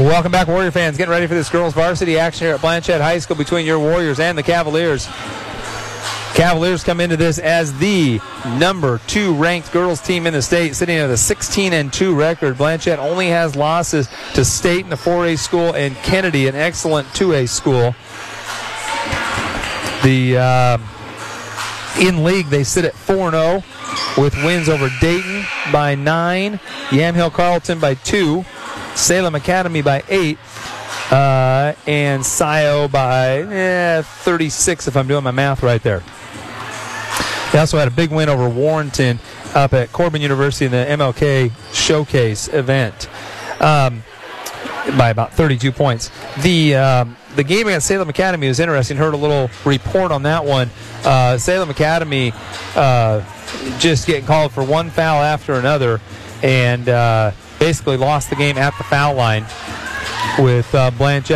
Welcome back, Warrior fans. Getting ready for this girls' varsity action here at Blanchet High School between your Warriors and the Cavaliers. Cavaliers come into this as the number two ranked girls team in the state, sitting at a 16 and 2 record. Blanchet only has losses to Stayton the 4A school and Kennedy, an excellent 2A school. The uh, in league they sit at 4 0 with wins over Dayton by nine, Yamhill Carlton by two, Salem Academy by eight, uh, and Scio by eh, 36 if I'm doing my math right there. They also had a big win over Warrenton up at Corban University in the MLK Showcase event um, by about 32 points. The um, the game against Salem Academy was interesting. Heard a little report on that one. Uh, Salem Academy uh, just getting called for one foul after another, and uh, basically lost the game at the foul line with uh,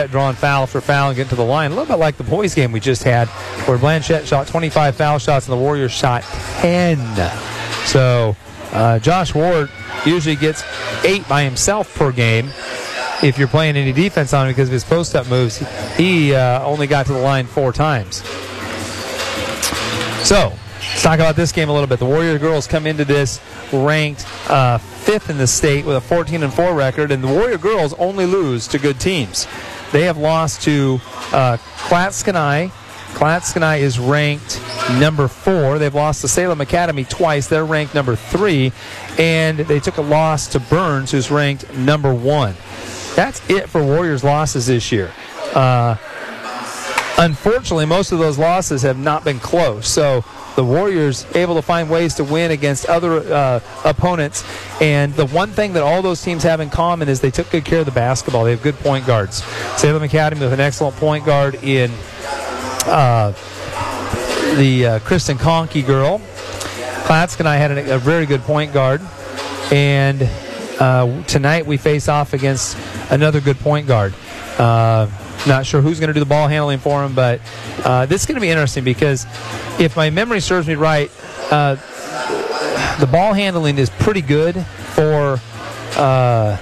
drawing foul for foul and getting to the line. A little bit like the boys' game we just had, where Blanchet shot 25 foul shots and the Warriors shot 10. So uh, Josh Ward usually gets eight by himself per game. If you're playing any defense on him because of his post-up moves, he uh, only got to the line four times. So let's talk about this game a little bit. The Warrior girls come into this ranked uh, fifth in the state with a 14 and 4 record, and the Warrior girls only lose to good teams. They have lost to uh, Clatskanie. Is ranked number four. They've lost to Salem Academy twice. They're ranked number three, and they took a loss to Burns, who's ranked number one. That's it for Warriors losses this year. Uh, unfortunately, most of those losses have not been close. So the Warriors able to find ways to win against other uh, opponents. And the one thing that all those teams have in common is they took good care of the basketball. They have good point guards. Salem Academy with an excellent point guard in uh, the uh, Kristen Conkey girl. Clatskanie had a, a, very good point guard. And uh, tonight we face off against another good point guard. Uh, not sure who's going to do the ball handling for him, but uh, this is going to be interesting because if my memory serves me right, uh, the ball handling is pretty good for. Uh,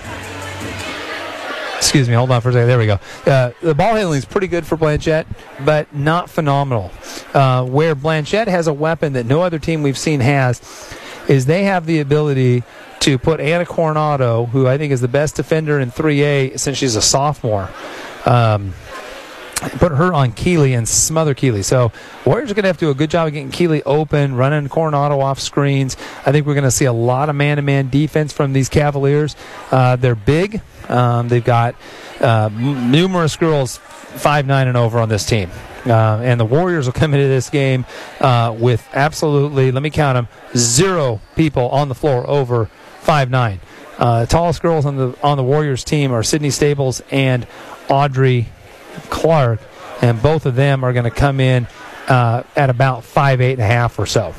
excuse me, hold on for a second. There we go. Uh, the ball handling is pretty good for Blanchet, but not phenomenal. Uh, where Blanchet has a weapon that no other team we've seen has, is they have the ability to put Anna Coronado, who I think is the best defender in 3A since she's a sophomore. Um, put her on Keeley and smother Keeley. So Warriors are going to have to do a good job of getting Keeley open, running Coronado off screens. I think we're going to see a lot of man-to-man defense from these Cavaliers. Uh, they're big. Um, they've got uh, m- numerous girls five nine and over on this team. Uh, and the Warriors will come into this game uh, with absolutely, let me count them, zero people on the floor over five nine. Uh, tallest girls on the on the Warriors team are Sydney Staples and Audrey Clark, and both of them are going to come in uh, at about five eight and a half or so.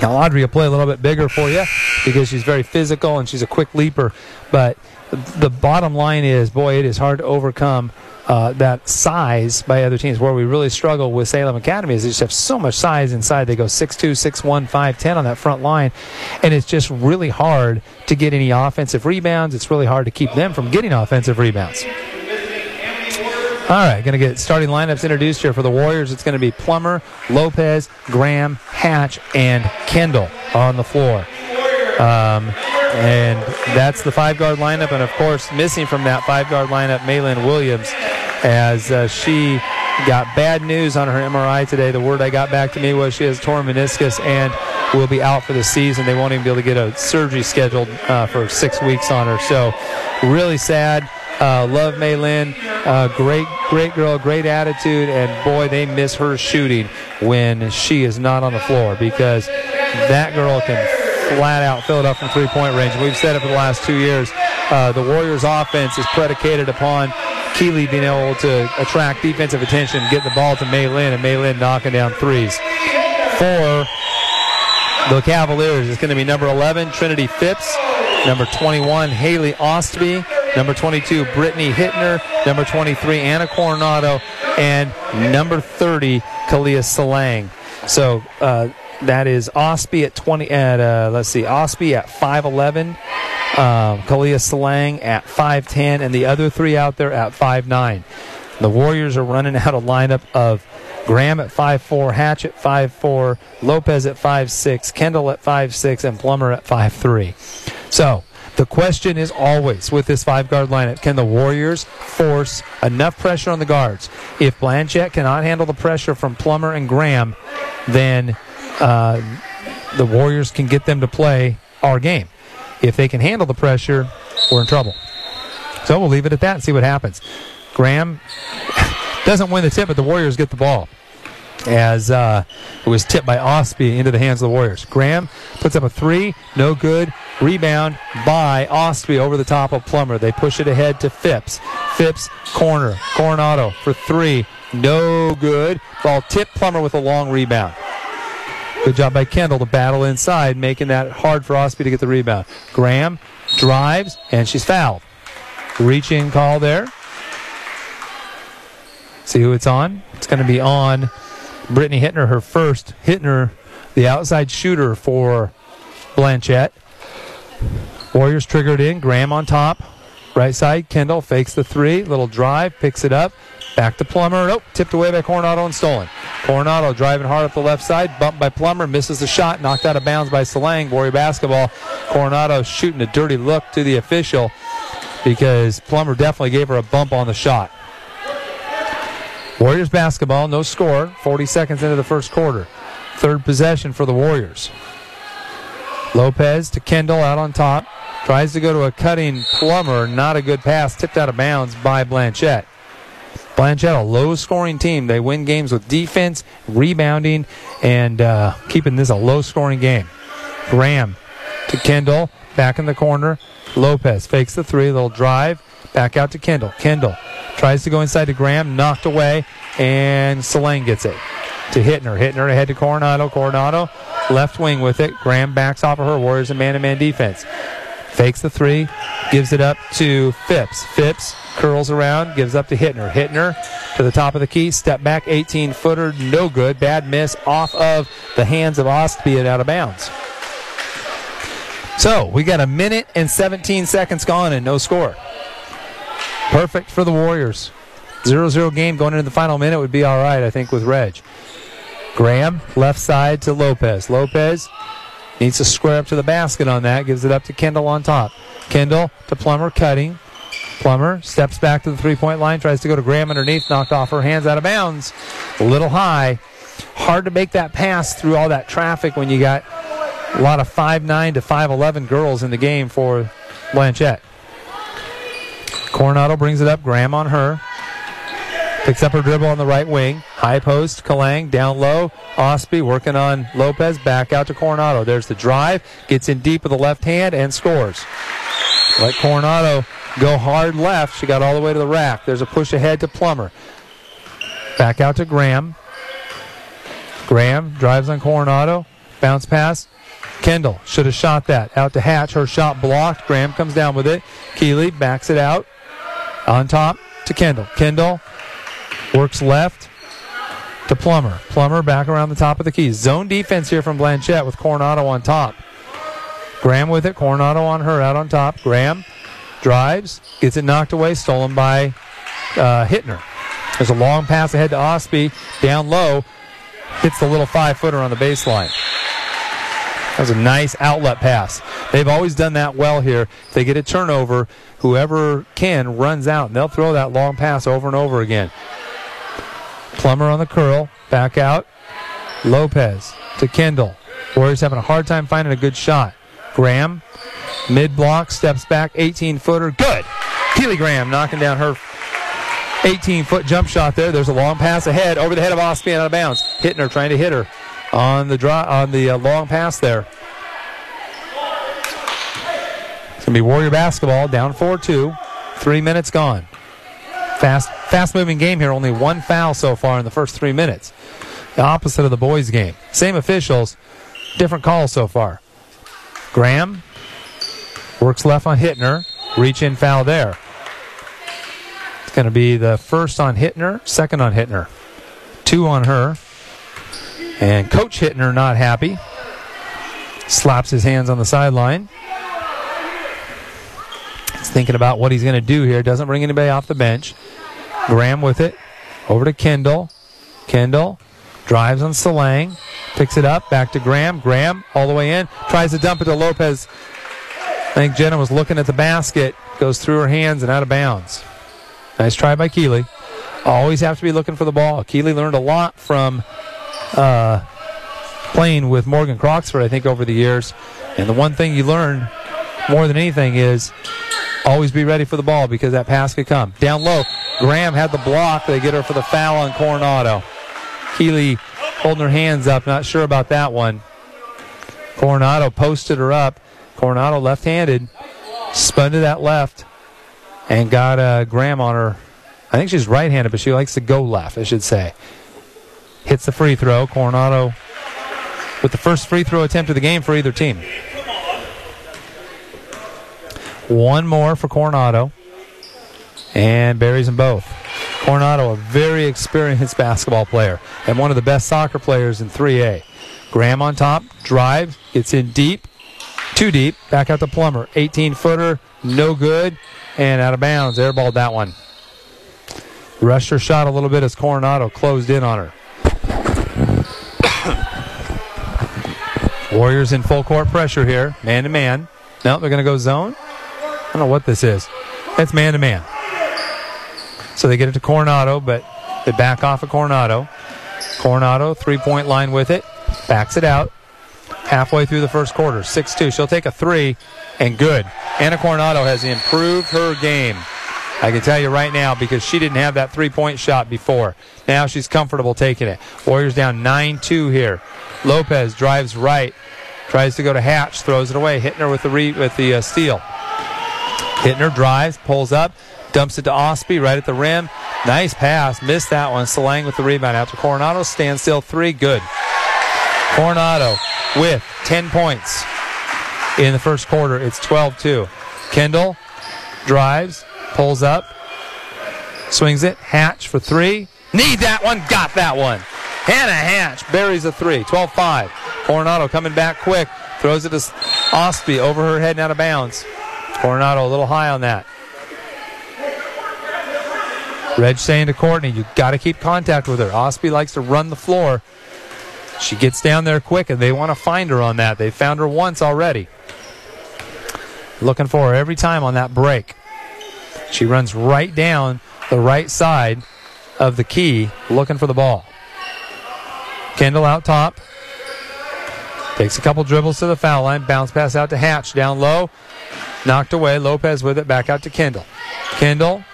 Now Audrey will play a little bit bigger for you because she's very physical and she's a quick leaper. But the bottom line is, boy, it is hard to overcome uh, that size by other teams. Where we really struggle with Salem Academy is they just have so much size inside. They go 6'2", 6'1", 5'10", on that front line, and it's just really hard to get any offensive rebounds. It's really hard to keep them from getting offensive rebounds. All right, going to get starting lineups introduced here for the Warriors. It's going to be Plummer, Lopez, Graham, Hatch, and Kendall on the floor. Um, and that's the five guard lineup. And of course, missing from that five guard lineup, Maylin Williams, as uh, she got bad news on her MRI today. The word I got back to me was she has torn meniscus and will be out for the season. They won't even be able to get a surgery scheduled uh, for six weeks on her. So, really sad. Uh, love Maylin. Uh, great, great girl, great attitude, and boy, they miss her shooting when she is not on the floor because that girl can flat out fill it up from three point range. We've said it for the last two years. Uh, the Warriors' offense is predicated upon Keeley being able to attract defensive attention, get the ball to Maylin, and Maylin knocking down threes. For the Cavaliers, it's going to be number 11, Trinity Phipps, number 21, Haley Ostby, number 22, Brittany Hittner, number 23, Anna Coronado, and number 30, Kalia Salang. So uh, that is Ostby at 20 at uh, let's see, Ostby at 5'11, um, Kalia Salang at 5'10, and the other three out there at 5'9. The Warriors are running out a lineup of Graham at 5'4, Hatch at 5'4, Lopez at 5'6, Kendall at 5'6, and Plummer at 5'3. So, the question is always with this five guard lineup can the Warriors force enough pressure on the guards? If Blanchet cannot handle the pressure from Plummer and Graham, then uh, the Warriors can get them to play our game. If they can handle the pressure, we're in trouble. So we'll leave it at that and see what happens. Graham doesn't win the tip, but the Warriors get the ball as uh, it was tipped by Ostby into the hands of the Warriors. Graham puts up a three, no good. Rebound by Ostby over the top of Plummer. They push it ahead to Phipps. Phipps corner. Coronado for three, no good. Ball tip Plummer with a long rebound. Good job by Kendall to battle inside, making that hard for Ostby to get the rebound. Graham drives, and she's fouled. Reaching call there. See who it's on? It's going to be on Brittany Hittner, her first. Hittner, the outside shooter for Blanchet. Warriors triggered in. Graham on top. Right side. Kendall fakes the three. Little drive. Picks it up. Back to Plummer. Nope. Tipped away by Coronado and stolen. Coronado driving hard up the left side. Bumped by Plummer. Misses the shot. Knocked out of bounds by Salang. Warrior basketball. Coronado shooting a dirty look to the official because Plummer definitely gave her a bump on the shot. Warriors basketball, no score. 40 seconds into the first quarter. Third possession for the Warriors. Lopez to Kendall out on top. Tries to go to a cutting Plummer. Not a good pass. Tipped out of bounds by Blanchet. Blanchet, a low scoring team. They win games with defense, rebounding, and uh, keeping this a low scoring game. Graham to Kendall. Back in the corner. Lopez fakes the three. Little drive. Back out to Kendall. Kendall Tries to go inside to Graham, knocked away, and Salang gets it to Hittner. Hittner ahead to Coronado. Coronado left wing with it. Graham backs off of her. Warriors in man-to-man defense. Fakes the three, gives it up to Phipps. Phipps curls around, gives up to Hittner. Hittner to the top of the key, step back, 18 footer, no good. Bad miss off of the hands of Ostby and out of bounds. So we got a minute and 17 seconds gone and no score. Perfect for the Warriors. 0 0 game going into the final minute would be all right, I think, with Reg. Graham, left side to Lopez. Lopez needs to square up to the basket on that, gives it up to Kendall on top. Kendall to Plummer, cutting. Plummer steps back to the three point line, tries to go to Graham underneath, knocked off her hands out of bounds. A little high. Hard to make that pass through all that traffic when you got a lot of 5'9 to 5'11 girls in the game for Blanchet. Coronado brings it up. Graham on her. Picks up her dribble on the right wing. High post. Kalang down low. Ostby working on Lopez. Back out to Coronado. There's the drive. Gets in deep with the left hand and scores. Let Coronado go hard left. She got all the way to the rack. There's a push ahead to Plummer. Back out to Graham. Graham drives on Coronado. Bounce pass. Kendall should have shot that. Out to Hatch. Her shot blocked. Graham comes down with it. Keeley backs it out. On top to Kendall. Kendall works left to Plummer. Plummer back around the top of the keys. Zone defense here from Blanchet with Coronado on top. Graham with it. Coronado on her out on top. Graham drives, gets it knocked away, stolen by uh, Hittner. There's a long pass ahead to Ostby, down low, hits the little five footer on the baseline. That was a nice outlet pass. They've always done that well here. If they get a turnover, whoever can runs out, and they'll throw that long pass over and over again. Plummer on the curl, back out. Lopez to Kendall. Warriors having a hard time finding a good shot. Graham, mid block, steps back, 18 footer, good. Keely Graham knocking down her 18 foot jump shot there. There's a long pass ahead over the head of Ostby out of bounds. Hitting her, trying to hit her on the draw on the uh, long pass there. It's gonna be Warrior basketball down 4-2. Three minutes gone. Fast, fast moving game here. Only one foul so far in the first three minutes. The opposite of the boys' game. Same officials, different calls so far. Graham works left on Hittner. Reach in foul there. It's going to be the first on Hittner, second on Hittner. Two on her. And Coach Hittner not happy. Slaps his hands on the sideline. Thinking about what he's going to do here. Doesn't bring anybody off the bench. Graham with it. Over to Kendall. Kendall drives on Salang. Picks it up. Back to Graham. Graham all the way in. Tries to dump it to Lopez. I think Jenna was looking at the basket. Goes through her hands and out of bounds. Nice try by Keeley. Always have to be looking for the ball. Keeley learned a lot from uh, playing with Morgan Croxford, I think, over the years. And the one thing you learn more than anything is always be ready for the ball because that pass could come. Down low, Graham had the block. They get her for the foul on Coronado. Keeley holding her hands up, not sure about that one. Coronado posted her up. Coronado left handed, spun to that left, and got uh, Graham on her. I think she's right handed, but she likes to go left, I should say. Hits the free throw. Coronado with the first free throw attempt of the game for either team. One more for Coronado. And buries them both. Coronado, a very experienced basketball player and one of the best soccer players in 3A. Graham on top, drives, gets in deep, too deep, back out to Plummer. 18 footer, no good, and out of bounds. Airballed that one. Rushed her shot a little bit as Coronado closed in on her. Warriors in full court pressure here, man to man. No, they're going to go zone. I don't know what this is. It's man to man. So they get it to Coronado, but they back off of Coronado. Coronado, three point line with it, backs it out. Halfway through the first quarter, 6 2. She'll take a three, and good. Anna Coronado has improved her game. I can tell you right now because she didn't have that three point shot before. Now she's comfortable taking it. Warriors down 9 2 here. Lopez drives right, tries to go to Hatch, throws it away, hitting her with the, re- with the uh, steal. Hitting her, drives, pulls up, dumps it to Ostby right at the rim. Nice pass, missed that one. Salang with the rebound after Coronado standstill three, good. Coronado with 10 points in the first quarter. It's 12 2. Kendall drives, pulls up, swings it. Hatch for three. Need that one, got that one. Hannah Hatch buries a three. 12 5. Coronado coming back quick, throws it to Ostby over her head and out of bounds. Coronado a little high on that. Reg saying to Courtney, you got to keep contact with her. Ostby likes to run the floor. She gets down there quick, and they want to find her on that. They found her once already. Looking for her every time on that break. She runs right down the right side of the key, looking for the ball. Kendall out top. Takes a couple dribbles to the foul line. Bounce pass out to Hatch. Down low. Knocked away. Lopez with it. Back out to Kendall. Kendall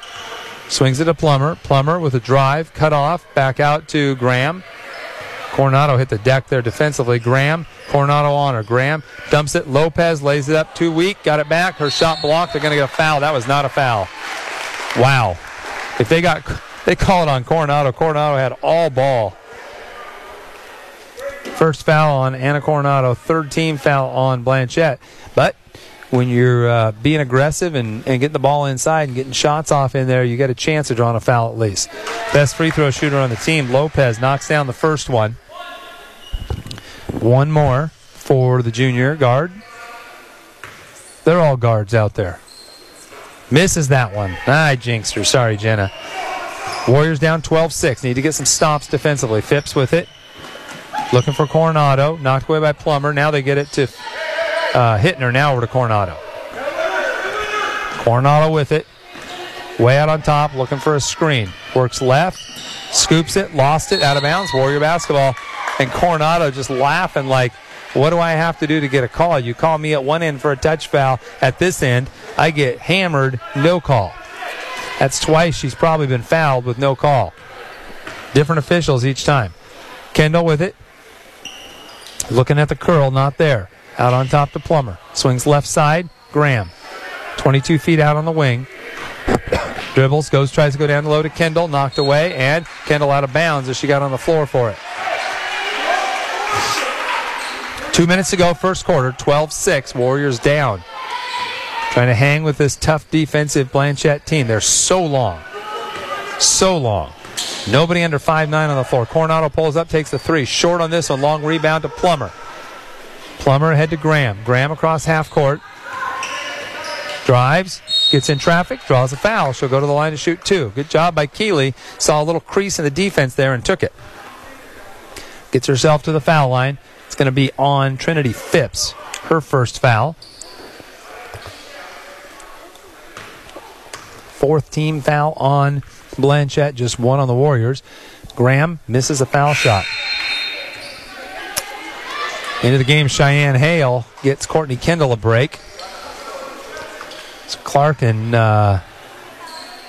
swings it to Plummer. Plummer with a drive. Cut off. Back out to Graham. Coronado hit the deck there defensively. Graham. Coronado on her. Graham dumps it. Lopez lays it up. Too weak. Got it back. Her shot blocked. They're going to get a foul. That was not a foul. Wow. If they got, they call it on Coronado. Coronado had all ball. First foul on Anna Coronado, third team foul on Blanchet. But when you're uh, being aggressive and, and getting the ball inside and getting shots off in there, you get a chance of drawing a foul at least. Best free throw shooter on the team, Lopez, knocks down the first one. One more for the junior guard. They're all guards out there. Misses that one. I jinxed her. Sorry, Jenna. Warriors down 12 6. Need to get some stops defensively. Phipps with it. Looking for Coronado. Knocked away by Plummer. Now they get it to uh, Hittner. Now over to Coronado. Coronado with it. Way out on top. Looking for a screen. Works left. Scoops it. Lost it. Out of bounds. Warrior basketball. And Coronado just laughing like, what do I have to do to get a call? You call me at one end for a touch foul. At this end, I get hammered. No call. That's twice she's probably been fouled with no call. Different officials each time. Kendall with it. Looking at the curl, not there. Out on top to Plummer. Swings left side. Graham. 22 feet out on the wing. Dribbles, goes, tries to go down low to Kendall. Knocked away, and Kendall out of bounds as she got on the floor for it. Two minutes to go, first quarter, 12 6. Warriors down. Trying to hang with this tough defensive Blanchet team. They're so long. So long. Nobody under 5'9 on the floor. Coronado pulls up, takes the three. Short on this one. Long rebound to Plummer. Plummer ahead to Graham. Graham across half court. Drives. gets in traffic, draws a foul. She'll go to the line to shoot two. Good job by Keeley. Saw a little crease in the defense there and took it. Gets herself to the foul line. It's going to be on Trinity Phipps, her first foul. Fourth team foul on Blanchet, just one on the Warriors. Graham misses a foul shot. Into the game, Cheyenne Hale gets Courtney Kendall a break. Clark and uh,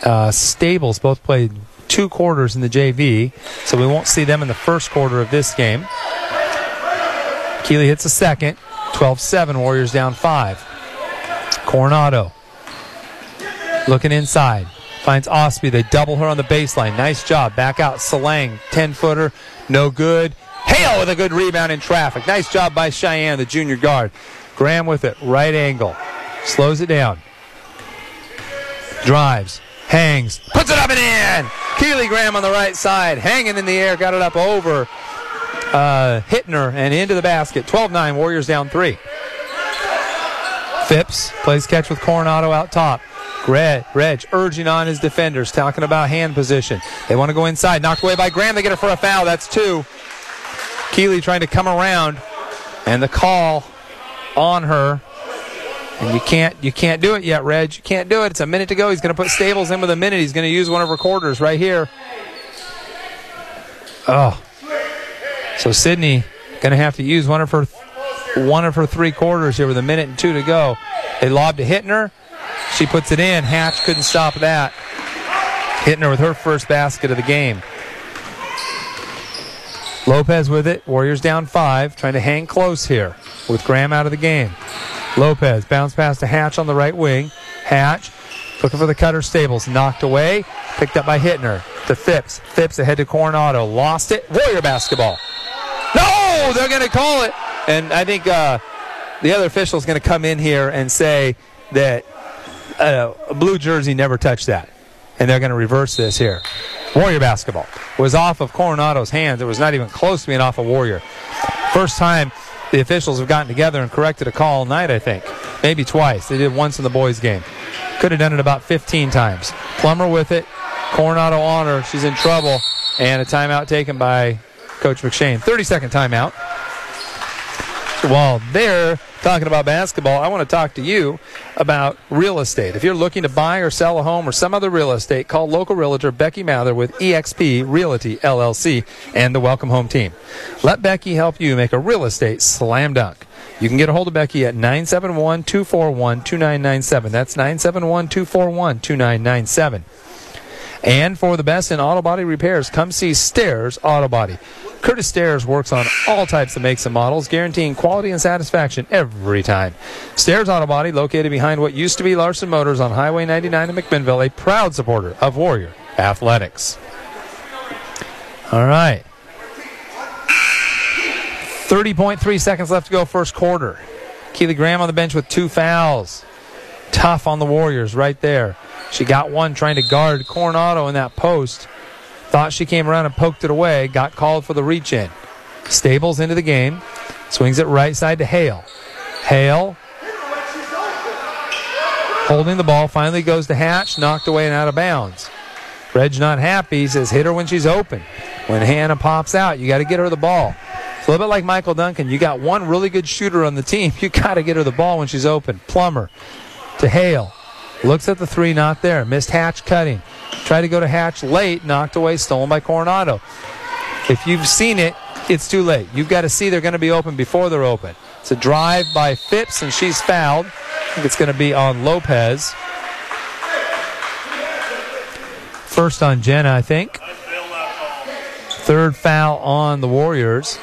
uh, Stables both played two quarters in the JV, so we won't see them in the first quarter of this game. Keeley hits a second. 12 7, Warriors down five. Coronado looking inside. Finds Ostby. They double her on the baseline. Nice job. Back out. Salang, 10 footer. No good. Hale with a good rebound in traffic. Nice job by Cheyenne, the junior guard. Graham with it. Right angle. Slows it down. Drives. Hangs. Puts it up and in. Keely Graham on the right side. Hanging in the air. Got it up over uh, Hittner and into the basket. 12 9. Warriors down three. Phipps plays catch with Coronado out top. Reg, Reg urging on his defenders, talking about hand position. They want to go inside. Knocked away by Graham. They get it for a foul. That's two. Keeley trying to come around, and the call on her. And you can't you can't do it yet, Reg. You can't do it. It's a minute to go. He's going to put Stables in with a minute. He's going to use one of her quarters right here. Oh, so Sydney going to have to use one of her one of her three quarters here with a minute and two to go. They lobbed to Hittner. She puts it in. Hatch couldn't stop that. Hittner with her first basket of the game. Lopez with it. Warriors down five, trying to hang close here with Graham out of the game. Lopez bounce pass to Hatch on the right wing. Hatch looking for the cutter Stables. Knocked away. Picked up by Hittner. To Phipps. Phipps ahead to Coronado. Lost it. Warrior basketball. No! They're going to call it. And I think uh, the other official is going to come in here and say that uh, blue jersey never touched that. And they're going to reverse this here. Warrior basketball was off of Coronado's hands. It was not even close to being off of Warrior. First time the officials have gotten together and corrected a call all night, I think. Maybe twice. They did once in the boys' game. Could have done it about 15 times. Plummer with it. Coronado on her. She's in trouble. And a timeout taken by Coach McShane. 30 second timeout. While they're talking about basketball, I want to talk to you about real estate. If you're looking to buy or sell a home or some other real estate, call local realtor Becky Mather with eXp Realty LLC and the Welcome Home team. Let Becky help you make a real estate slam dunk. You can get a hold of Becky at 971 241 2997. That's 971 241 2997. And for the best in auto body repairs, come see Stairs Auto Body. Curtis Stairs works on all types of makes and models, guaranteeing quality and satisfaction every time. Stairs Auto Body, located behind what used to be Larson Motors on Highway 99 in McMinnville, a proud supporter of Warrior Athletics. All right. 30.3 seconds left to go, first quarter. Keely Graham on the bench with two fouls. Tough on the Warriors right there. She got one trying to guard Coronado in that post. Thought she came around and poked it away. Got called for the reach in. Stables into the game. Swings it right side to Hale. Hale holding the ball. Finally goes to Hatch. Knocked away and out of bounds. Reg not happy. He says hit her when she's open. When Hannah pops out, you got to get her the ball. It's a little bit like Michael Duncan. You got one really good shooter on the team. You got to get her the ball when she's open. Plummer to Hale. Looks at the three, not there. Missed Hatch cutting. Tried to go to Hatch late, knocked away, stolen by Coronado. If you've seen it, it's too late. You've got to see they're going to be open before they're open. It's a drive by Phipps, and she's fouled. I think it's going to be on Lopez. First on Jenna, I think. Third foul on the Warriors.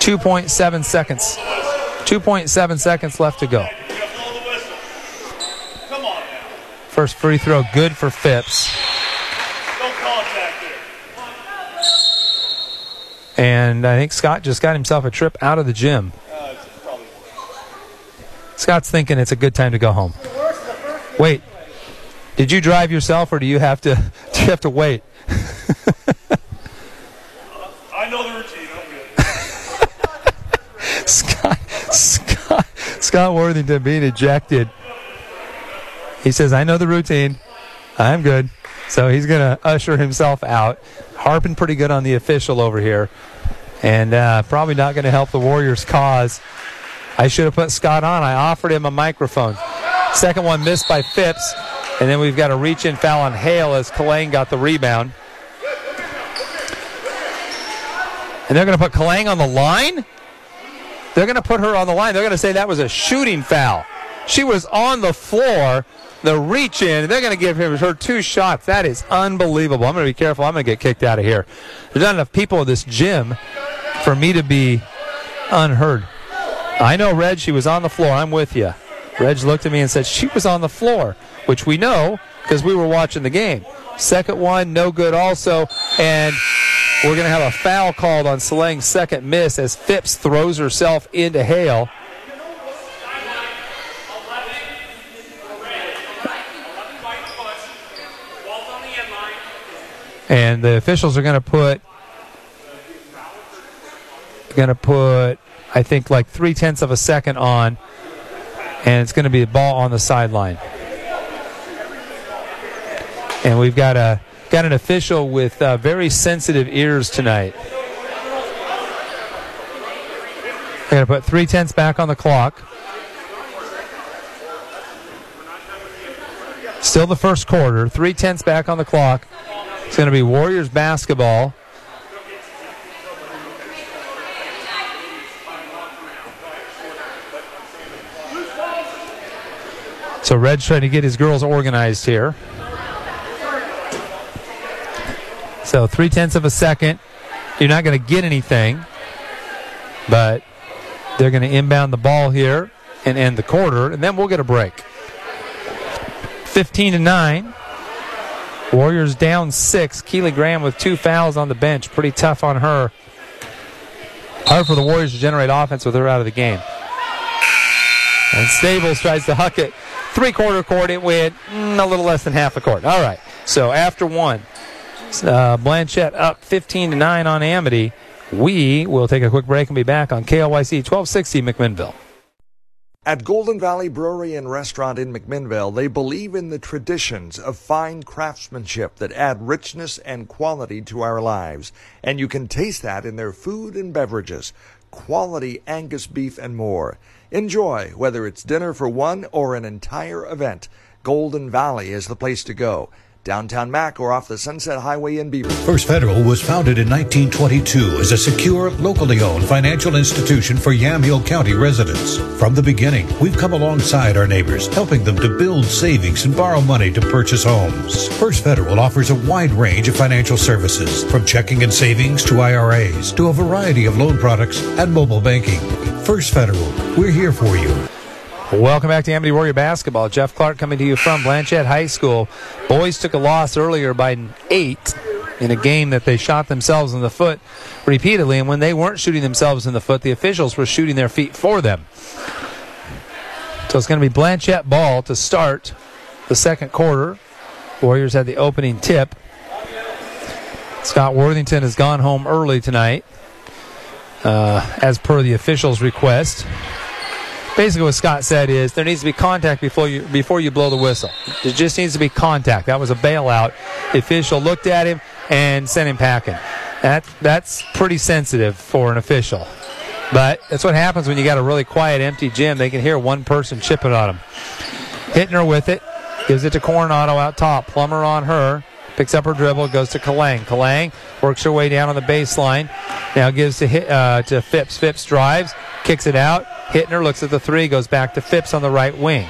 2.7 seconds. 2.7 seconds left to go. First free throw good for Phipps. And I think Scott just got himself a trip out of the gym. Uh, Scott's thinking it's a good time to go home. Wait, did you drive yourself, or do you have to? Do you have to wait? Uh, I know the routine. Scott, Scott, Scott Worthington being ejected He says, I know the routine. I'm good. So he's going to usher himself out. Harping pretty good on the official over here. And uh, probably not going to help the Warriors' cause. I should have put Scott on. I offered him a microphone. Second one missed by Phipps. And then we've got a reach in foul on Hale as Kalang got the rebound. And they're going to put Kalang on the line? They're going to put her on the line. They're going to say that was a shooting foul. She was on the floor, the reach in. They're going to give him her two shots. That is unbelievable. I'm going to be careful. I'm going to get kicked out of here. There's not enough people in this gym for me to be unheard. I know, Reg, she was on the floor. I'm with you. Reg looked at me and said she was on the floor, which we know because we were watching the game. Second one, no good also. And we're going to have a foul called on Salang's second miss as Phipps throws herself into Hale. And the officials are going to put going to put I think like three tenths of a second on, and it's going to be a ball on the sideline. And we've got a got an official with uh, very sensitive ears tonight. They're going to put three tenths back on the clock. Still the first quarter, three tenths back on the clock. It's going to be Warriors basketball. So Red's trying to get his girls organized here. So three tenths of a second. You're not going to get anything, but they're going to inbound the ball here and end the quarter, and then we'll get a break. 15 to 9. Warriors down six. Keely Graham with two fouls on the bench. Pretty tough on her. Hard for the Warriors to generate offense with her out of the game. And Stables tries to huck it three quarter court, it went mm, a little less than half a court. All right. So after one, uh, Blanchet up 15 to 9 on Amity. We will take a quick break and be back on KLYC 1260 McMinnville. At Golden Valley Brewery and Restaurant in McMinnville, they believe in the traditions of fine craftsmanship that add richness and quality to our lives. And you can taste that in their food and beverages, quality Angus beef and more. Enjoy, whether it's dinner for one or an entire event. Golden Valley is the place to go. Downtown Mac or off the Sunset Highway in Beaver. First Federal was founded in 1922 as a secure, locally owned financial institution for Yamhill County residents. From the beginning, we've come alongside our neighbors, helping them to build savings and borrow money to purchase homes. First Federal offers a wide range of financial services, from checking and savings to IRAs to a variety of loan products and mobile banking. First Federal, we're here for you. Welcome back to Amity Warrior Basketball. Jeff Clark coming to you from Blanchet High School. Boys took a loss earlier by eight in a game that they shot themselves in the foot repeatedly. And when they weren't shooting themselves in the foot, the officials were shooting their feet for them. So it's going to be Blanchet ball to start the second quarter. Warriors had the opening tip. Scott Worthington has gone home early tonight, uh, as per the officials' request basically what Scott said is there needs to be contact before you before you blow the whistle. There just needs to be contact. That was a bailout. The official looked at him and sent him packing. That that's pretty sensitive for an official. But that's what happens when you got a really quiet, empty gym. They can hear one person chipping on them. Hittner with it, gives it to Coronado out top. Plummer on her, picks up her dribble, goes to Kalang. Kalang works her way down on the baseline. Now gives to uh, to Phipps. Phipps drives, kicks it out. Hittner looks at the three, goes back to Phipps on the right wing.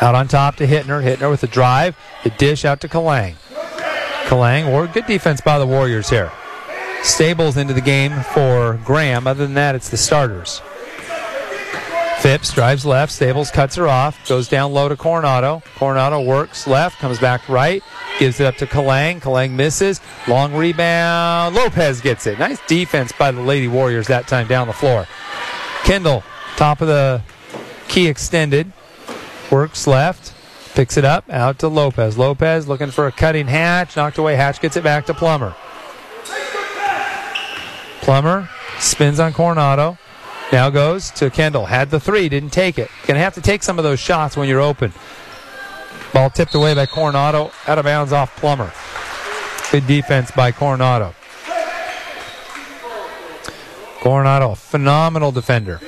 Out on top to Hittner. Hittner with the drive, the dish out to Kalang. Kalang, or good defense by the Warriors here. Stables into the game for Graham. Other than that, it's the starters. Phipps drives left. Stables cuts her off. Goes down low to Coronado. Coronado works left. Comes back right. Gives it up to Kalang. Kalang misses. Long rebound. Lopez gets it. Nice defense by the Lady Warriors that time down the floor. Kendall, top of the key extended. Works left. Picks it up. Out to Lopez. Lopez looking for a cutting Hatch. Knocked away. Hatch gets it back to Plummer. Plummer spins on Coronado. Now goes to Kendall. Had the three, didn't take it. Gonna have to take some of those shots when you're open. Ball tipped away by Coronado, out of bounds off Plummer. Good defense by Coronado. Coronado, phenomenal defender.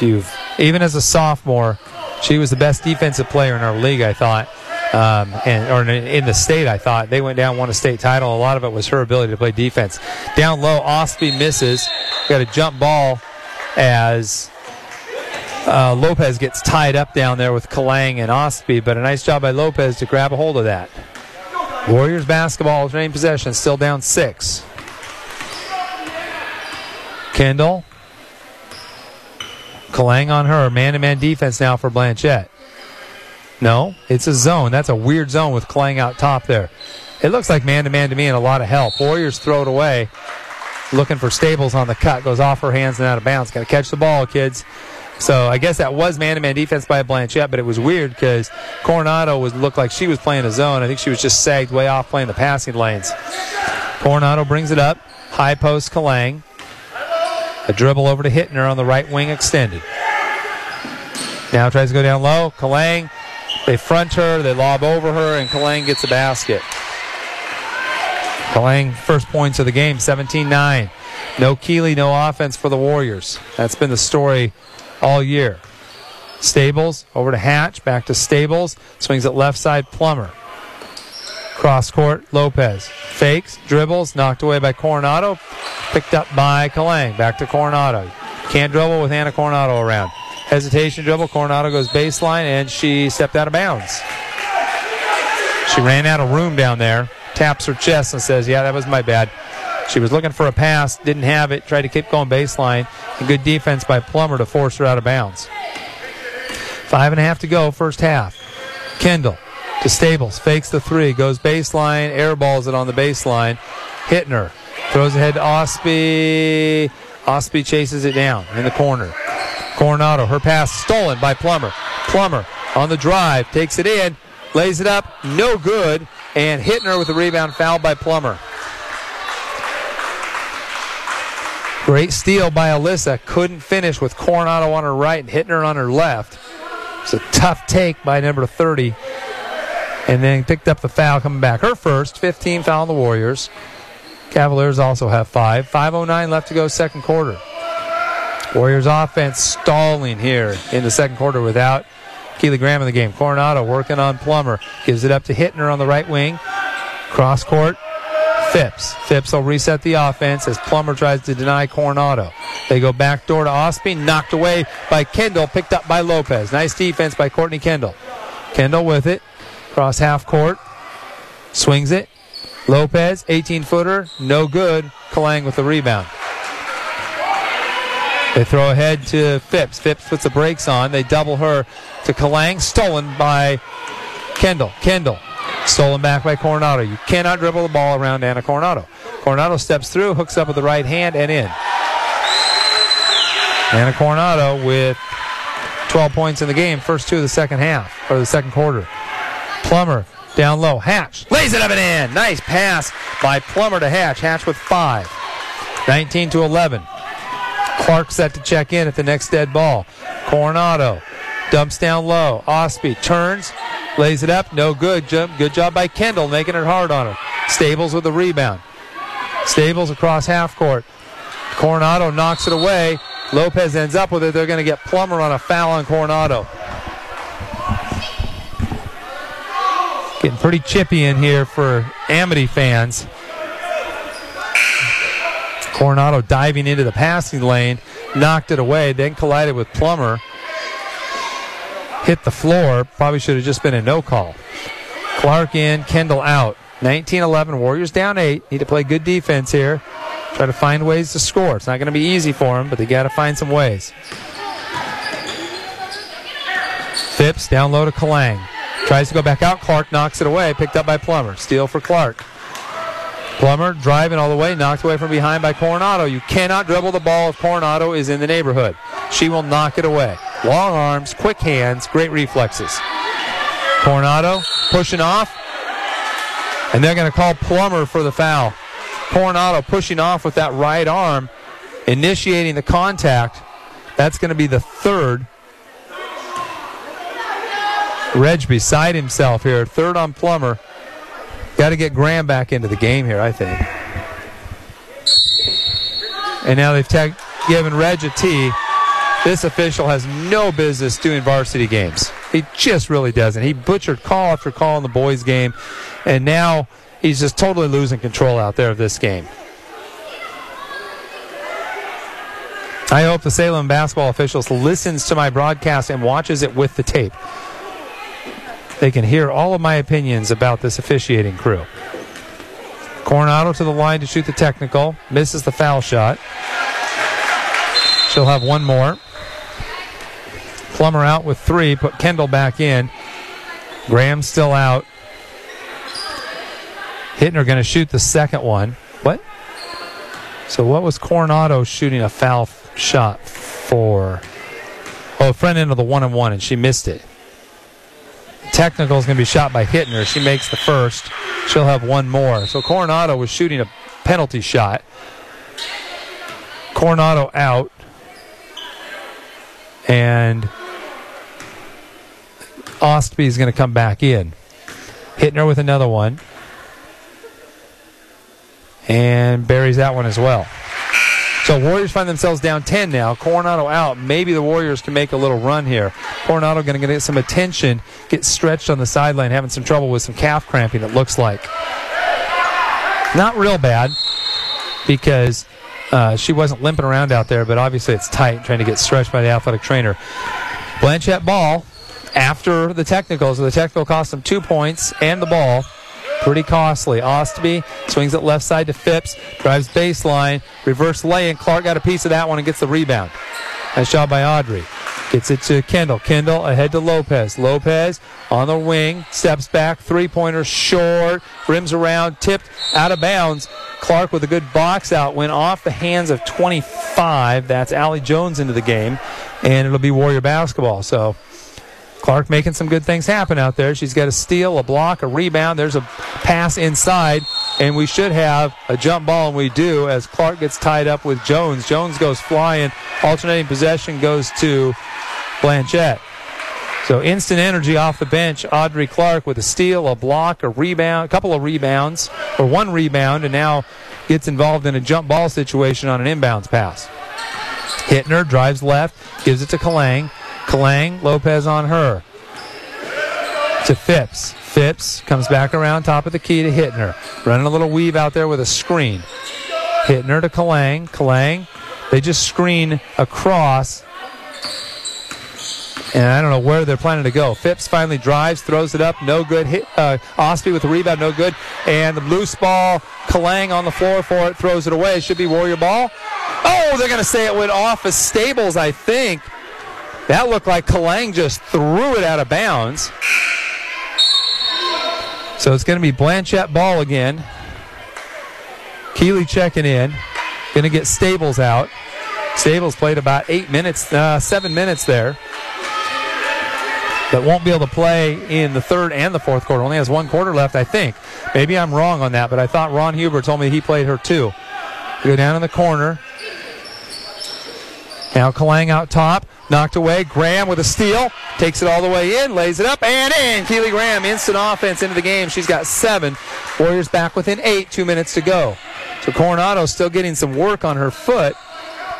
If even as a sophomore, she was the best defensive player in our league, I thought. Um, and or in the state, I thought they went down, won a state title. A lot of it was her ability to play defense. Down low, Ostby misses. Got a jump ball as uh, Lopez gets tied up down there with Kalang and Ostby, but a nice job by Lopez to grab a hold of that. Warriors basketball, train possession, still down six. Kendall. Kalang on her. Man to man defense now for Blanchet. No, it's a zone. That's a weird zone with Kalang out top there. It looks like man to man to me and a lot of help. Warriors throw it away. Looking for Stables on the cut. Goes off her hands and out of bounds. Got to catch the ball, kids. So I guess that was man-to-man defense by Blanchet, but it was weird because Coronado was looked like she was playing a zone. I think she was just sagged way off playing the passing lanes. Coronado brings it up, high post Kalang. A dribble over to Hittner on the right wing extended. Now tries to go down low. Kalang, they front her, they lob over her, and Kalang gets a basket. Kalang, first points of the game, 17 9. No Keeley, no offense for the Warriors. That's been the story all year. Stables over to Hatch, back to Stables, swings it left side Plummer. Cross court, Lopez. Fakes, dribbles, knocked away by Coronado, picked up by Kalang. Back to Coronado. Can't dribble with Anna Coronado around. Hesitation dribble, Coronado goes baseline, and she stepped out of bounds. She ran out of room down there, taps her chest, and says, Yeah, that was my bad. She was looking for a pass, didn't have it, tried to keep going baseline. And good defense by Plummer to force her out of bounds. Five and a half to go, first half. Kendall to Stables, fakes the three, goes baseline, airballs it on the baseline. Hittner throws ahead to Ostby. Ostby chases it down in the corner. Coronado, her pass stolen by Plummer. Plummer on the drive, takes it in, lays it up, no good, and Hittner with the rebound fouled by Plummer. Great steal by Alyssa. Couldn't finish with Coronado on her right and Hittner on her left. It's a tough take by number 30. And then picked up the foul coming back. Her first, 15 foul on the Warriors. Cavaliers also have five. 5.09 left to go, second quarter. Warriors offense stalling here in the second quarter without Keely Graham in the game. Coronado working on Plummer. Gives it up to Hittner on the right wing. Cross court. Phipps. Phipps will reset the offense as Plummer tries to deny Coronado. They go back door to Ostby, knocked away by Kendall, picked up by Lopez. Nice defense by Courtney Kendall. Kendall with it, cross half court, swings it. Lopez, 18 footer, no good. Kalang with the rebound. They throw ahead to Phipps. Phipps puts the brakes on. They double her to Kalang, stolen by Kendall. Kendall Stolen back by Coronado. You cannot dribble the ball around Anna Coronado. Coronado steps through, hooks up with the right hand, and in. Anna Coronado with 12 points in the game, first two of the second half, or the second quarter. Plummer down low. Hatch lays it up and in. Nice pass by Plummer to Hatch. Hatch with five. 19 to 11. Clark set to check in at the next dead ball. Coronado dumps down low. Ostby turns, lays it up, no good. Good job by Kendall making it hard on her. Stables with the rebound. Stables across half court. Coronado knocks it away. Lopez ends up with it. They're going to get Plummer on a foul on Coronado. Getting pretty chippy in here for Amity fans. Coronado diving into the passing lane, knocked it away, then collided with Plummer. Hit the floor. Probably should have just been a no call. Clark in, Kendall out. 19 11, Warriors down eight. Need to play good defense here. Try to find ways to score. It's not going to be easy for them, but they got to find some ways. Phipps down low to Kalang. Tries to go back out. Clark knocks it away. Picked up by Plummer. Steal for Clark. Plummer driving all the way, knocked away from behind by Coronado. You cannot dribble the ball if Coronado is in the neighborhood. She will knock it away. Long arms, quick hands, great reflexes. Coronado pushing off, and they're going to call Plummer for the foul. Coronado pushing off with that right arm, initiating the contact. That's going to be the third. Reg beside himself here. Third on Plummer. Got to get Graham back into the game here, I think. And now they've tag- given Reg a T. This official has no business doing varsity games. He just really doesn't. He butchered call after call in the boys' game, and now he's just totally losing control out there of this game. I hope the Salem basketball officials listens to my broadcast and watches it with the tape. They can hear all of my opinions about this officiating crew. Coronado to the line to shoot the technical, misses the foul shot. She'll have one more. Plummer out with three, put Kendall back in. Graham still out. Hittner going to shoot the second one. What? So what was Coronado shooting a foul shot for? Oh, front end of the one and one, and she missed it. Technical is going to be shot by Hittner. She makes the first. She'll have one more. So Coronado was shooting a penalty shot. Coronado out. And Ostby is going to come back in. Hittner with another one. And buries that one as well. So Warriors find themselves down 10 now. Coronado out. Maybe the Warriors can make a little run here. Coronado going to get some attention, get stretched on the sideline, having some trouble with some calf cramping, it looks like. Not real bad because uh, she wasn't limping around out there, but obviously it's tight trying to get stretched by the athletic trainer. Blanchet ball after the technical, so the technical cost them two points and the ball. Pretty costly. Ostby swings it left side to Phipps, drives baseline, reverse lay, and Clark got a piece of that one and gets the rebound. Nice job by Audrey. Gets it to Kendall. Kendall ahead to Lopez. Lopez on the wing, steps back, three pointer short, rims around, tipped out of bounds. Clark with a good box out went off the hands of 25. That's Allie Jones into the game, and it'll be Warrior basketball. So Clark making some good things happen out there. She's got a steal, a block, a rebound. There's a pass inside, and we should have a jump ball, and we do as Clark gets tied up with Jones. Jones goes flying. Alternating possession goes to Blanchet. So instant energy off the bench. Audrey Clark with a steal, a block, a rebound, a couple of rebounds, or one rebound, and now gets involved in a jump ball situation on an inbounds pass. Hittner drives left, gives it to Kalang. Kalang, Lopez on her. To Phipps. Phipps comes back around top of the key to Hittner. Running a little weave out there with a screen. Hittner to Kalang. Kalang, they just screen across. And I don't know where they're planning to go. Phipps finally drives, throws it up, no good. Hit uh, Ostby with the rebound, no good. And the loose ball, Kalang on the floor for it, throws it away. Should be Warrior ball. Oh, they're going to say it went off of Stables, I think. That looked like Kalang just threw it out of bounds. So it's going to be Blanchet ball again. Keeley checking in. Going to get Stables out. Stables played about eight minutes, uh, seven minutes there. But won't be able to play in the third and the fourth quarter. Only has one quarter left, I think. Maybe I'm wrong on that, but I thought Ron Huber told me he played her too. Go down in the corner. Now Kalang out top, knocked away. Graham with a steal, takes it all the way in, lays it up and in. Keely Graham, instant offense into the game. She's got seven. Warriors back within eight, two minutes to go. So Coronado still getting some work on her foot.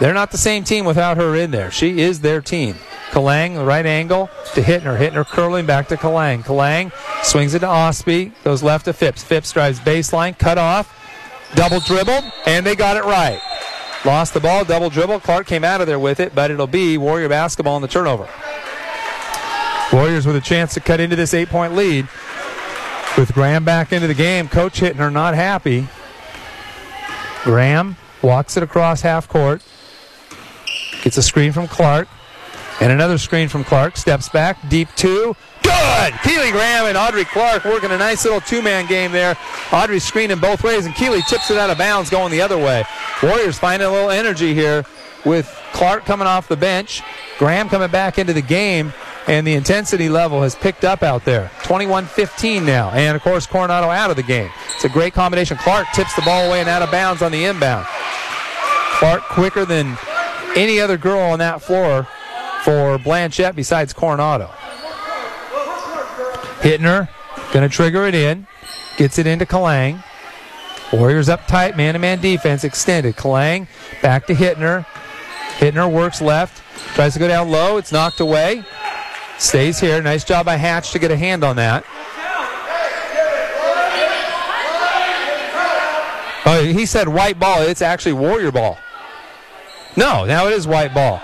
They're not the same team without her in there. She is their team. Kalang, the right angle to Hittner. Hittner curling back to Kalang. Kalang swings it to Ostby, goes left to Phipps. Phipps drives baseline, cut off, double dribble, and they got it right. Lost the ball, double dribble. Clark came out of there with it, but it'll be Warrior basketball on the turnover. Warriors with a chance to cut into this eight point lead. With Graham back into the game, Coach Hittner not happy. Graham walks it across half court, gets a screen from Clark, and another screen from Clark. Steps back, deep two. Good! Keely Graham and Audrey Clark working a nice little two man game there. Audrey screening both ways, and Keely tips it out of bounds going the other way. Warriors finding a little energy here with Clark coming off the bench, Graham coming back into the game, and the intensity level has picked up out there. 21 15 now. And of course, Coronado out of the game. It's a great combination. Clark tips the ball away and out of bounds on the inbound. Clark quicker than any other girl on that floor for Blanchet besides Coronado. Hittner going to trigger it in. Gets it into Kalang. Warriors up tight, man to man defense extended. Kalang back to Hittner. Hittner works left, tries to go down low. It's knocked away. Stays here. Nice job by Hatch to get a hand on that. Oh, he said white ball. It's actually Warrior ball. No, now it is white ball.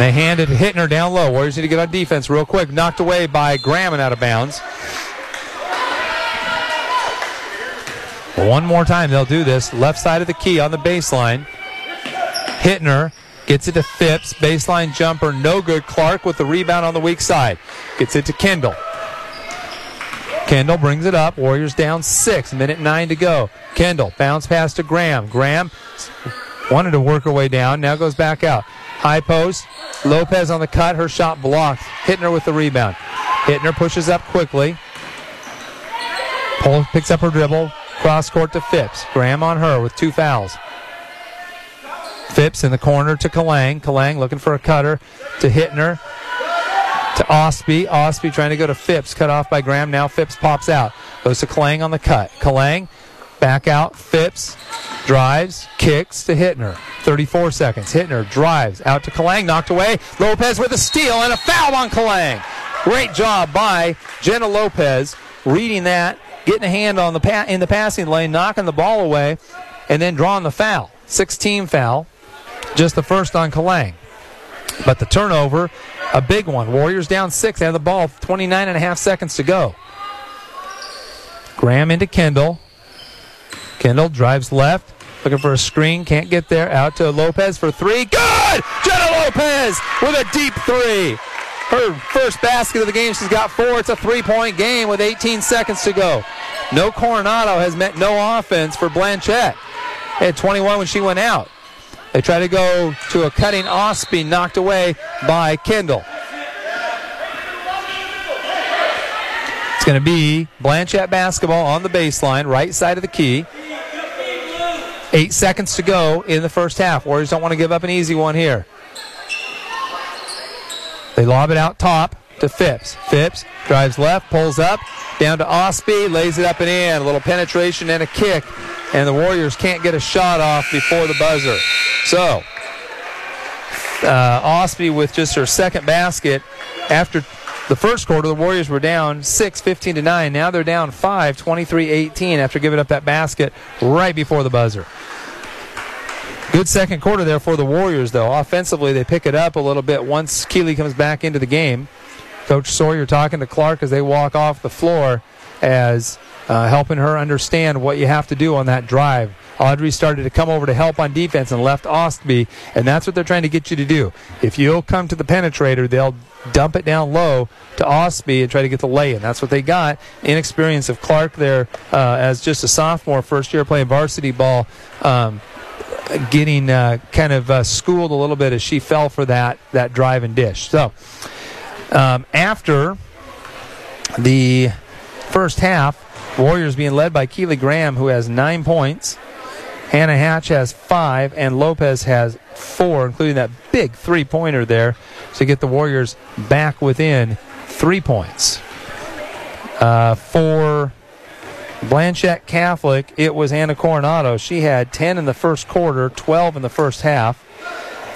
They handed Hittner down low. Warriors need to get on defense real quick. Knocked away by Graham and out of bounds. One more time, they'll do this. Left side of the key on the baseline. Hittner gets it to Phipps. Baseline jumper, no good. Clark with the rebound on the weak side. Gets it to Kendall. Kendall brings it up. Warriors down six. Minute nine to go. Kendall bounce pass to Graham. Graham wanted to work her way down. Now goes back out. High post. Lopez on the cut. Her shot blocked. Hittner with the rebound. Hittner pushes up quickly. Pull, picks up her dribble. Cross court to Phipps. Graham on her with two fouls. Phipps in the corner to Kalang. Kalang looking for a cutter to Hittner. To Ostby. Ostby trying to go to Phipps. Cut off by Graham. Now Phipps pops out. Goes to Kalang on the cut. Kalang back out. Phipps drives, kicks to Hittner. 34 seconds. Hittner drives out to Kalang. Knocked away. Lopez with a steal and a foul on Kalang. Great job by Jenna Lopez reading that getting a hand on the pa- in the passing lane, knocking the ball away, and then drawing the foul. 16 foul, just the first on Kalang. But the turnover, a big one. Warriors down six, have the ball, 29 and a half seconds to go. Graham into Kendall. Kendall drives left, looking for a screen, can't get there. Out to Lopez for three. Good! Jenna Lopez with a deep three her first basket of the game. She's got four. It's a three point game with 18 seconds to go. No Coronado has met no offense for Blanchet. At 21 when she went out. They try to go to a cutting Ostby, knocked away by Kendall. It's going to be Blanchet basketball on the baseline, right side of the key. Eight seconds to go in the first half. Warriors don't want to give up an easy one here. They lob it out top to Phipps. Phipps drives left, pulls up, down to Ostby, lays it up and in. A little penetration and a kick, and the Warriors can't get a shot off before the buzzer. So, uh, Ostby with just her second basket after the first quarter, the Warriors were down 6, 15 to 9. Now they're down 5, 23 18 after giving up that basket right before the buzzer. Good second quarter there for the Warriors, though. Offensively, they pick it up a little bit once Keeley comes back into the game. Coach Sawyer talking to Clark as they walk off the floor as uh, helping her understand what you have to do on that drive. Audrey started to come over to help on defense and left Ostby, and that's what they're trying to get you to do. If you'll come to the penetrator, they'll dump it down low to Ostby and try to get the lay in. That's what they got. Inexperience of Clark there uh, as just a sophomore, first year playing varsity ball. Um, getting uh, kind of uh, schooled a little bit as she fell for that that drive and dish. So um, after the first half, Warriors being led by Keely Graham, who has nine points. Hannah Hatch has five, and Lopez has four, including that big three pointer there to get the Warriors back within three points. Uh, for Blanchet Catholic, it was Anna Coronado. She had 10 in the first quarter, 12 in the first half,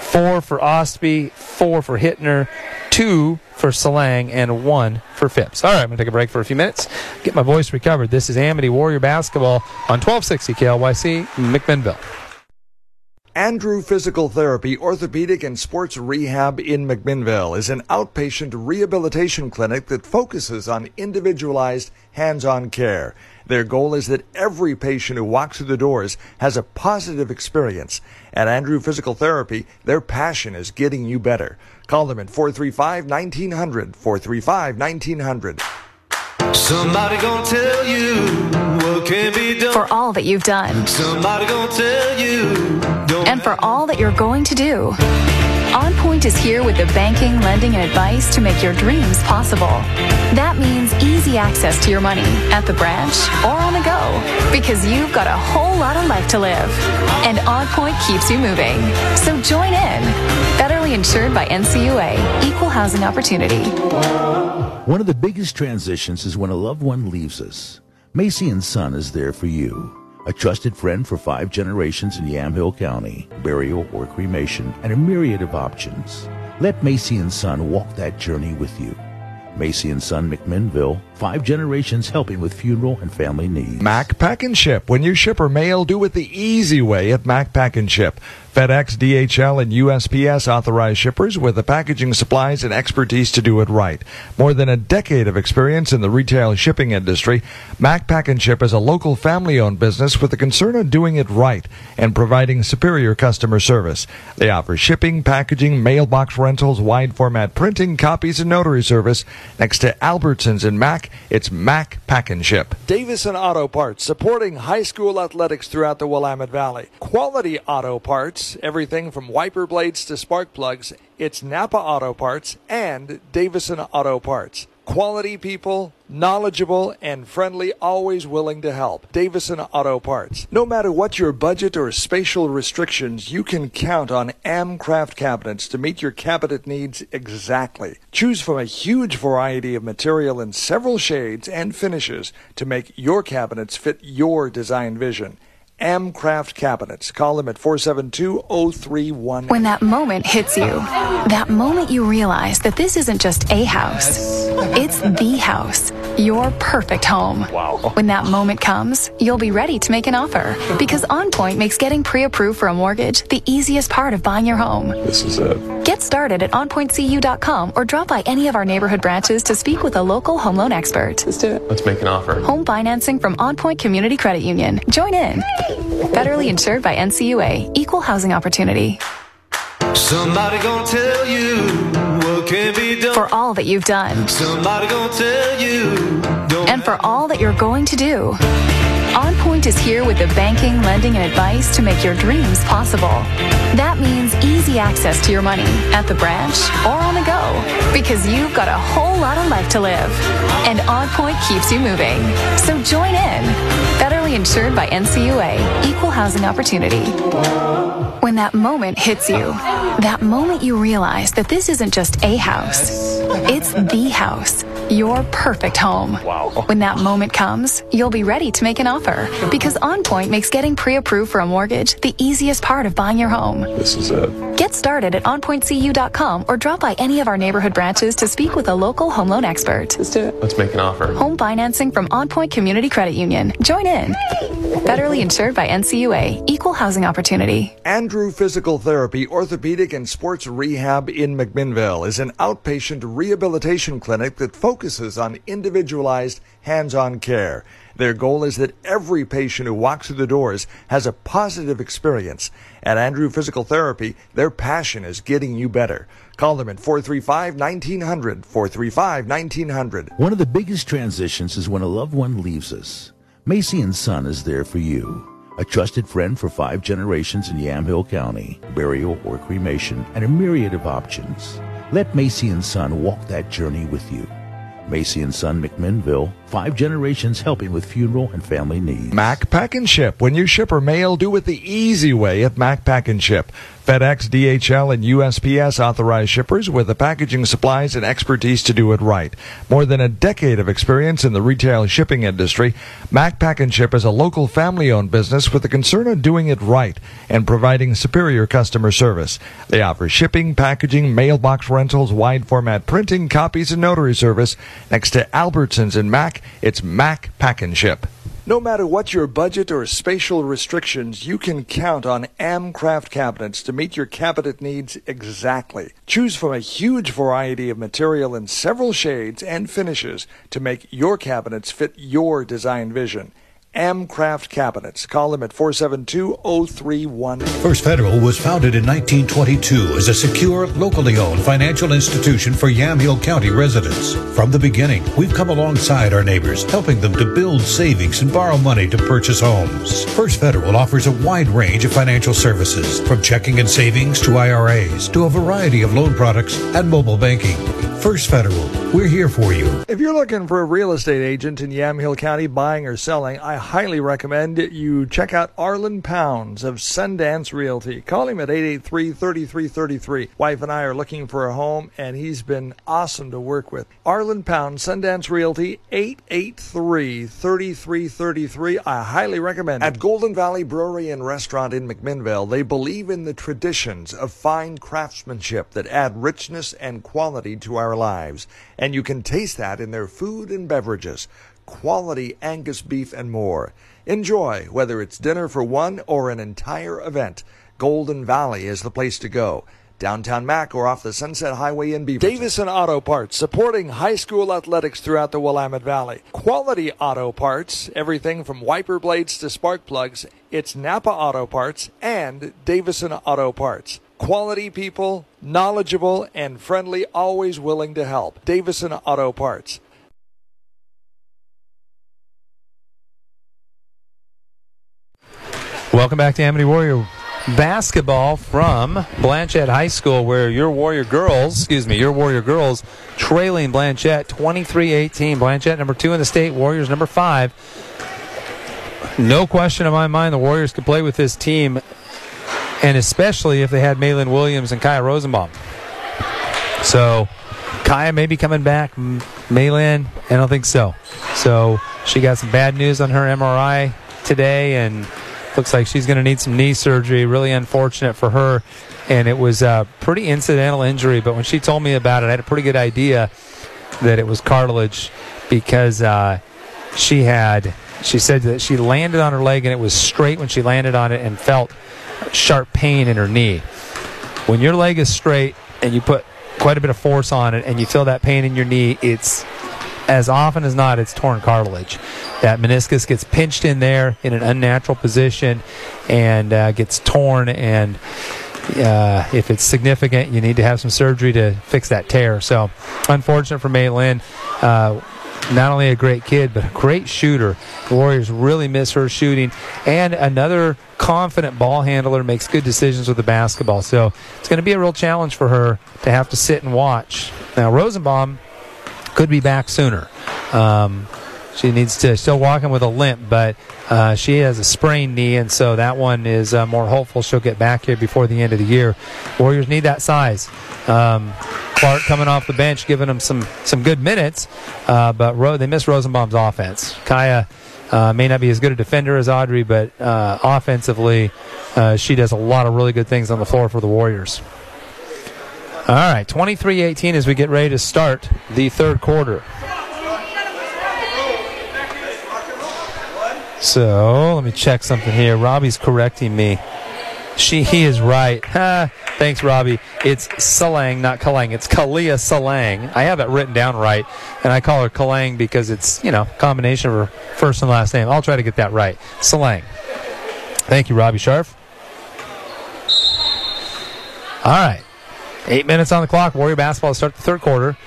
four for Ostby, four for Hittner, two for Salang, and one for Phipps. All right, I'm going to take a break for a few minutes, get my voice recovered. This is Amity Warrior Basketball on 1260 KLYC, McMinnville. Andrew Physical Therapy, Orthopedic and Sports Rehab in McMinnville is an outpatient rehabilitation clinic that focuses on individualized hands-on care. Their goal is that every patient who walks through the doors has a positive experience. At Andrew Physical Therapy, their passion is getting you better. Call them at 435 1900. 435 1900. Somebody gonna tell you what can be done. For all that you've done. Somebody gonna tell you. And for all that you're going to do. OnPoint is here with the banking, lending, and advice to make your dreams possible. That means easy access to your money at the branch or on the go because you've got a whole lot of life to live. And OnPoint keeps you moving. So join in. Federally insured by NCUA, Equal Housing Opportunity. One of the biggest transitions is when a loved one leaves us. Macy and Son is there for you. A trusted friend for five generations in Yamhill County, burial or cremation, and a myriad of options. Let Macy and Son walk that journey with you. Macy and Son McMinnville, five generations helping with funeral and family needs. Mac Pack and Ship. When you ship or mail, do it the easy way at Mac Pack and Ship. FedEx, DHL, and USPS authorized shippers with the packaging supplies and expertise to do it right. More than a decade of experience in the retail shipping industry, Mac Pack and Ship is a local family-owned business with a concern of doing it right and providing superior customer service. They offer shipping, packaging, mailbox rentals, wide format printing, copies, and notary service. Next to Albertsons and Mac, it's Mac Pack and Ship. Davison Auto Parts, supporting high school athletics throughout the Willamette Valley. Quality auto parts everything from wiper blades to spark plugs. It's Napa Auto Parts and Davison Auto Parts. Quality people, knowledgeable and friendly, always willing to help. Davison Auto Parts. No matter what your budget or spatial restrictions, you can count on Amcraft cabinets to meet your cabinet needs exactly. Choose from a huge variety of material in several shades and finishes to make your cabinets fit your design vision. Amcraft Cabinets. Call them at 472-0318. When that moment hits you, that moment you realize that this isn't just a house, it's the house, your perfect home. Wow. When that moment comes, you'll be ready to make an offer because OnPoint makes getting pre-approved for a mortgage the easiest part of buying your home. This is it. Get started at onpointcu.com or drop by any of our neighborhood branches to speak with a local home loan expert. Let's do it. Let's make an offer. Home financing from OnPoint Community Credit Union. Join in. Federally insured by NCUA, Equal Housing Opportunity. Somebody gonna tell you what can be done. For all that you've done Somebody gonna tell you. Don't and for all that you're going to do. OnPoint is here with the banking, lending, and advice to make your dreams possible. That means easy access to your money at the branch or on the go because you've got a whole lot of life to live. And OnPoint keeps you moving. So join in. Federally insured by NCUA, Equal Housing Opportunity. When that moment hits you, that moment you realize that this isn't just a house, it's the house, your perfect home. Wow. When that moment comes, you'll be ready to make an offer because OnPoint makes getting pre approved for a mortgage the easiest part of buying your home. This is it. Get started at onpointcu.com or drop by any of our neighborhood branches to speak with a local home loan expert. Let's do it. Let's make an offer. Home financing from OnPoint Community Credit Union. Join in. Federally insured by NCUA, Equal Housing Opportunity. Andrew Physical Therapy, Orthopedic and Sports Rehab in McMinnville is an outpatient rehabilitation clinic that focuses on individualized hands-on care. Their goal is that every patient who walks through the doors has a positive experience. At Andrew Physical Therapy, their passion is getting you better. Call them at 435-1900, 435-1900. One of the biggest transitions is when a loved one leaves us. Macy and Son is there for you. A trusted friend for five generations in Yamhill County, burial or cremation, and a myriad of options. Let Macy and Son walk that journey with you. Macy and Son McMinnville, five generations helping with funeral and family needs. Mac Pack and Ship. When you ship or mail, do it the easy way at Mac Pack and Ship. FedEx, DHL, and USPS authorized shippers with the packaging supplies and expertise to do it right. More than a decade of experience in the retail shipping industry, Mac Pack and Ship is a local family-owned business with a concern of doing it right and providing superior customer service. They offer shipping, packaging, mailbox rentals, wide format printing, copies, and notary service. Next to Albertsons and Mac, it's Mac Pack and Ship. No matter what your budget or spatial restrictions, you can count on Amcraft cabinets to meet your cabinet needs exactly. Choose from a huge variety of material in several shades and finishes to make your cabinets fit your design vision. Amcraft Cabinets. Call them at 472 0318. First Federal was founded in 1922 as a secure, locally owned financial institution for Yamhill County residents. From the beginning, we've come alongside our neighbors, helping them to build savings and borrow money to purchase homes. First Federal offers a wide range of financial services, from checking and savings to IRAs to a variety of loan products and mobile banking. First Federal, we're here for you. If you're looking for a real estate agent in Yamhill County buying or selling, I highly recommend you check out Arlen Pounds of Sundance Realty. Call him at 883 3333. Wife and I are looking for a home, and he's been awesome to work with. Arlen Pounds, Sundance Realty, 883 3333. I highly recommend. At Golden Valley Brewery and Restaurant in McMinnville, they believe in the traditions of fine craftsmanship that add richness and quality to our lives. And you can taste that in their food and beverages quality Angus beef, and more. Enjoy, whether it's dinner for one or an entire event. Golden Valley is the place to go. Downtown Mac or off the Sunset Highway in Beaverton. Davison Auto Parts, supporting high school athletics throughout the Willamette Valley. Quality auto parts, everything from wiper blades to spark plugs. It's Napa Auto Parts and Davison Auto Parts. Quality people, knowledgeable and friendly, always willing to help. Davison Auto Parts. Welcome back to Amity Warrior basketball from Blanchet High School, where your Warrior girls, excuse me, your Warrior girls trailing Blanchet 23-18. Blanchet number two in the state, Warriors number five. No question in my mind, the Warriors could play with this team, and especially if they had Malin Williams and Kaya Rosenbaum. So, Kaya may be coming back. Malin, I don't think so. So, she got some bad news on her MRI today, and looks like she's going to need some knee surgery. Really unfortunate for her. And it was a pretty incidental injury, but when she told me about it, I had a pretty good idea that it was cartilage because uh, she had, she said that she landed on her leg and it was straight when she landed on it and felt sharp pain in her knee. When your leg is straight and you put quite a bit of force on it and you feel that pain in your knee, it's as often as not, it's torn cartilage. That meniscus gets pinched in there in an unnatural position and uh, gets torn. And uh, if it's significant, you need to have some surgery to fix that tear. So, unfortunate for Malin. Uh, not only a great kid, but a great shooter. The Warriors really miss her shooting. And another confident ball handler makes good decisions with the basketball. So it's going to be a real challenge for her to have to sit and watch. Now, Rosenbaum could be back sooner. Um, she needs to still walking with a limp, but uh, she has a sprained knee, and so that one is uh, more hopeful she'll get back here before the end of the year. Warriors need that size. Um, Clark coming off the bench, giving them some some good minutes, uh, but Ro- they miss Rosenbaum's offense. Kaya uh, may not be as good a defender as Audrey, but uh, offensively, uh, she does a lot of really good things on the floor for the Warriors. All right, 23 18 as we get ready to start the third quarter. So let me check something here. Robbie's correcting me. She he is right. Thanks, Robbie. It's Salang, not Kalang. It's Kalia Salang. I have it written down right, and I call her Kalang because it's you know combination of her first and last name. I'll try to get that right. Salang. Thank you, Robbie Sharf. All right. Eight minutes on the clock. Warrior basketball to start the third quarter.